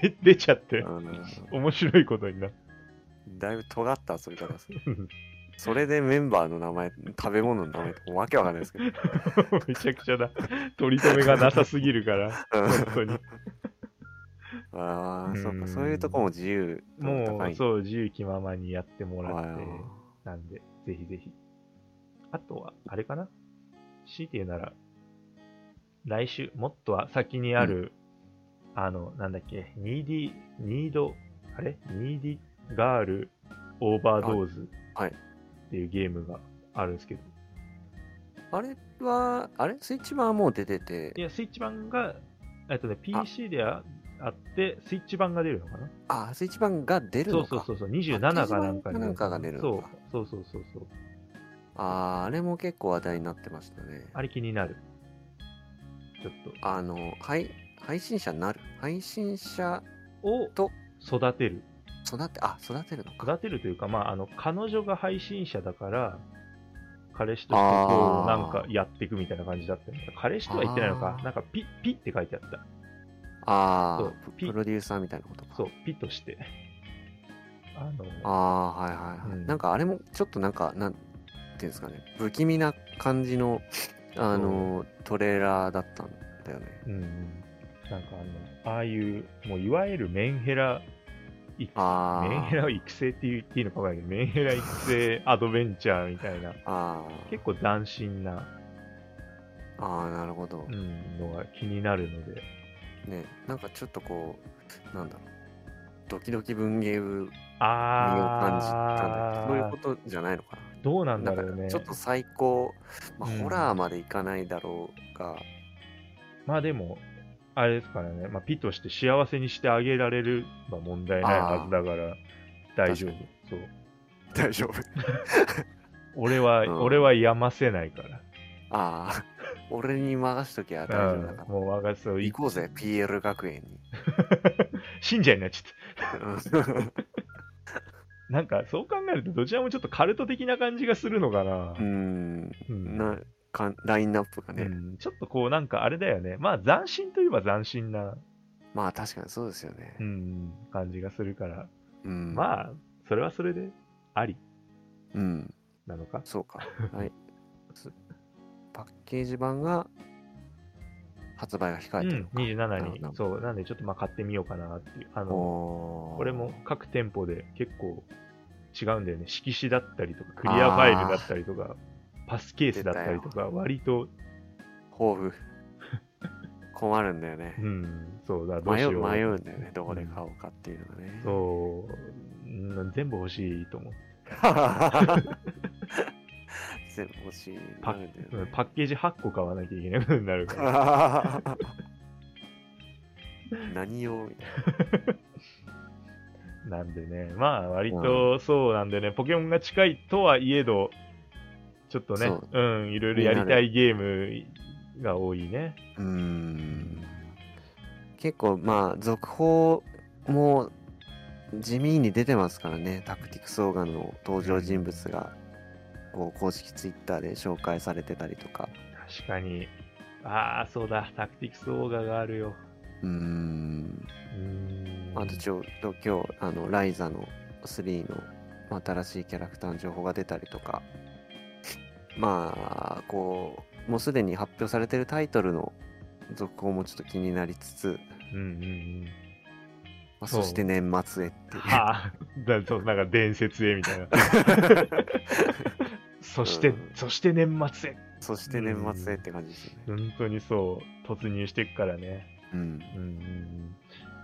で出ちゃって、面白いことになって。だいぶ尖った遊び方ですね。それでメンバーの名前、食べ物の名前とかわけわかんないですけど。(laughs) めちゃくちゃだ。取り留めがなさすぎるから、本当に。ああ、そううんか、そういうとこも自由度も。う、そう、自由気ままにやってもらはいって、なんで、ぜひぜひ。あとは、あれかな？強いて言うなら、来週、もっとは先にある、あの、なんだっけ、 NEEDY、NEED、あれ？ NEEDY GIRL OVERDOSE はいっていうゲームがあるんですけど、あれは、あれ？スイッチ版はもう出ててい、や、スイッチ版が、えっとね、PC でああって、スイッチ版が出るのかな？あ、スイッチ版が出るそうのか。そうそうそう、27かなんかに。なんかが出るそうのかそうそうそうそう。ああ、あれも結構話題になってましたね。あれ気になる。ちょっと。あの、配配信者になる配信者をと育てる。育て、あ、育てるのか。育てるというか、まあ、あの、彼女が配信者だから、彼氏としてこう、なんかやっていくみたいな感じだった。彼氏とは言ってないのかなんかピッ、ピッって書いてあった。ああ、ピプロデューサーみたいなことか。そう、ピッとして。あの、ああ、はいはいはい。うんなんかあれもちょっとなんか、なんていうんですかね、不気味な感じの、あの、トレーラーだったんだよね。うんうん。なんかあの、ああいう、もういわゆるメンヘラ。メンヘラを育成って言っていいのかわかんないけど、メンヘラ育成アドベンチャーみたいな、あ結構斬新な、あ。ああ、なるほどう。ん、のが気になるので、ね、なんかちょっとこう、なんだろう。ドキドキ文芸部にあ感じたんだーそういうことじゃないのかどうなんだろうね。かちょっと最高、まあ、うんホラーまでいかないだろうが、まあでも、あれですからね、まあ、ピとして幸せにしてあげられるは問題ないはずだから、大丈夫。そう。大丈夫。(laughs) 俺は、うん俺はやませないから。ああ、俺に任しときゃ大丈夫だかうんもう我がそうら。行こうぜ、PL 学園に。信者になっちゃった。う (laughs) んなんか、そう考えると、どちらもちょっとカルト的な感じがするのかな。うん、うんなかラインナップがね、うんちょっとこう、なんかあれだよね。まあ、斬新といえば斬新な、まあ確かにそうですよねう。ん、感じがするから、うん、まあ、それはそれでありうん、なのか？そうか。(laughs) はい。すパッケージ版が発売が控うんえてるの、か。27になるほど。そう、なんでちょっとまあ買ってみようかなっていう。あの、これも各店舗で結構違うんだよね。色紙だったりとか、クリアファイルだったりとか、パスケースだったりとか、割と、豊富。困るんだよねう。ん、そうだ、どうしよう。迷うんだよね、どこで買おうかっていうのがね。そう、うん全部欲しいと思う。全部欲しい。ねうんパッケージ8個買わなきゃいけなくなるから。(laughs) 何用みたい (laughs) なんでね、まあ割とそうなんでね、ポケモンが近いとはいえど、ちょっとね、そううん、いろいろやりたいゲームが多いね。な。うーん。結構まあ、続報も地味に出てますからね。タクティクスオーガンの登場人物が、こう公式ツイッターで紹介されてたりとか。確かに。ああ、そうだ、タクティクスオーガがあるよ。うーん。うーん。あとちょっと今日、あの、ライザの3の新しいキャラクターの情報が出たりとか、まあ、こう、もうすでに発表されてるタイトルの続報もちょっと気になりつつ、うんうんうん。まあ、そして年末へっていう。はあ、(laughs) だそうなんか伝説へみたいな。(laughs) そして、うんそして年末へ。そして年末へって感じですよね。本当にそう、突入していくからね。うん。うんうんうん。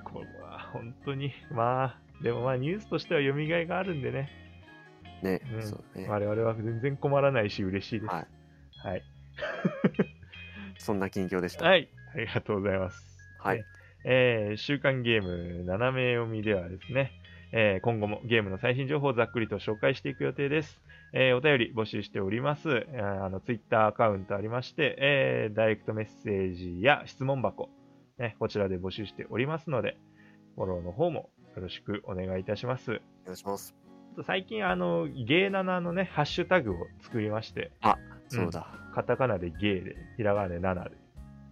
これは本当に、まあ、でもまあニュースとしては読みがいがあるんでね。ね、うんそうね。我々は全然困らないし嬉しいです。はい。はい。(laughs) (laughs) そんな近況でした。はい。ありがとうございます。はいね。えー週刊ゲーム斜め読みではですね、えー今後もゲームの最新情報をざっくりと紹介していく予定です。えーお便り募集しております。えーあの、ツイッターアカウントありまして、えーダイレクトメッセージや質問箱、ね、こちらで募集しておりますので、フォローの方もよろしくお願いいたします。お願いします。最近、あの、ゲーナナのね、ハッシュタグを作りまして、そうだ。カタカナでゲーで、ひらがなで7で、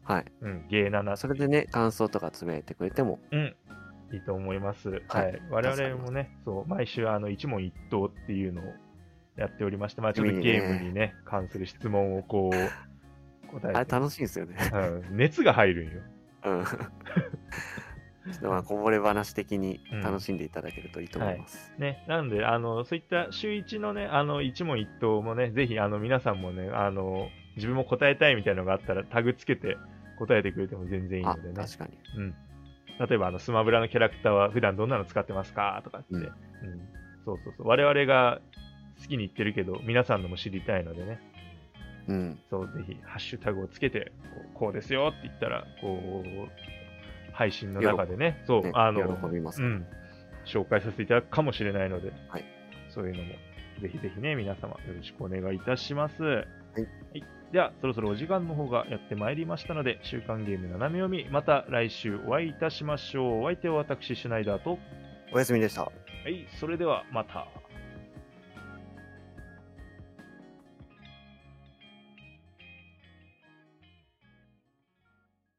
はい。うん、ゲーナナそれでね、感想とかつぶやいてくれても、うん。いいと思います。はい。はい我々もね、そう、毎週あの一問一答っていうのをやっておりまして、まあちょっとゲームにね、関する質問をこう、(laughs) 答えて。あれ楽しいんですよね。うん、熱が入るんよ。うん。ちょっとまあこぼれ話的にうん楽しんでいただけるといいと思います。ね。なので、あの、そういった週一のね、あの、一問一答もね、ぜひ、あの、皆さんもね、あの、自分も答えたいみたいなのがあったら、タグつけて答えてくれても全然いいあのでね。確かに。うん。例えば、あの、スマブラのキャラクターは普段どんなの使ってますかとかって、ううんん。そうそうそう。我々が好きに言ってるけど、皆さんのも知りたいのでね。うん。そう、ぜひ、ハッシュタグをつけて、こうこうですよって言ったら、こう、配信の中でね、そう、ねあの、喜びますうん、紹介させていただくかもしれないので、はいそういうのも、ぜひぜひね、皆様、よろしくお願いいたします。はいいでは、そろそろお時間の方がやってまいりましたので、週刊ゲーム斜め読み、また来週お会いいたしましょう。お相手は私、シュナイダーと、おやすみでした。はい、それではまた。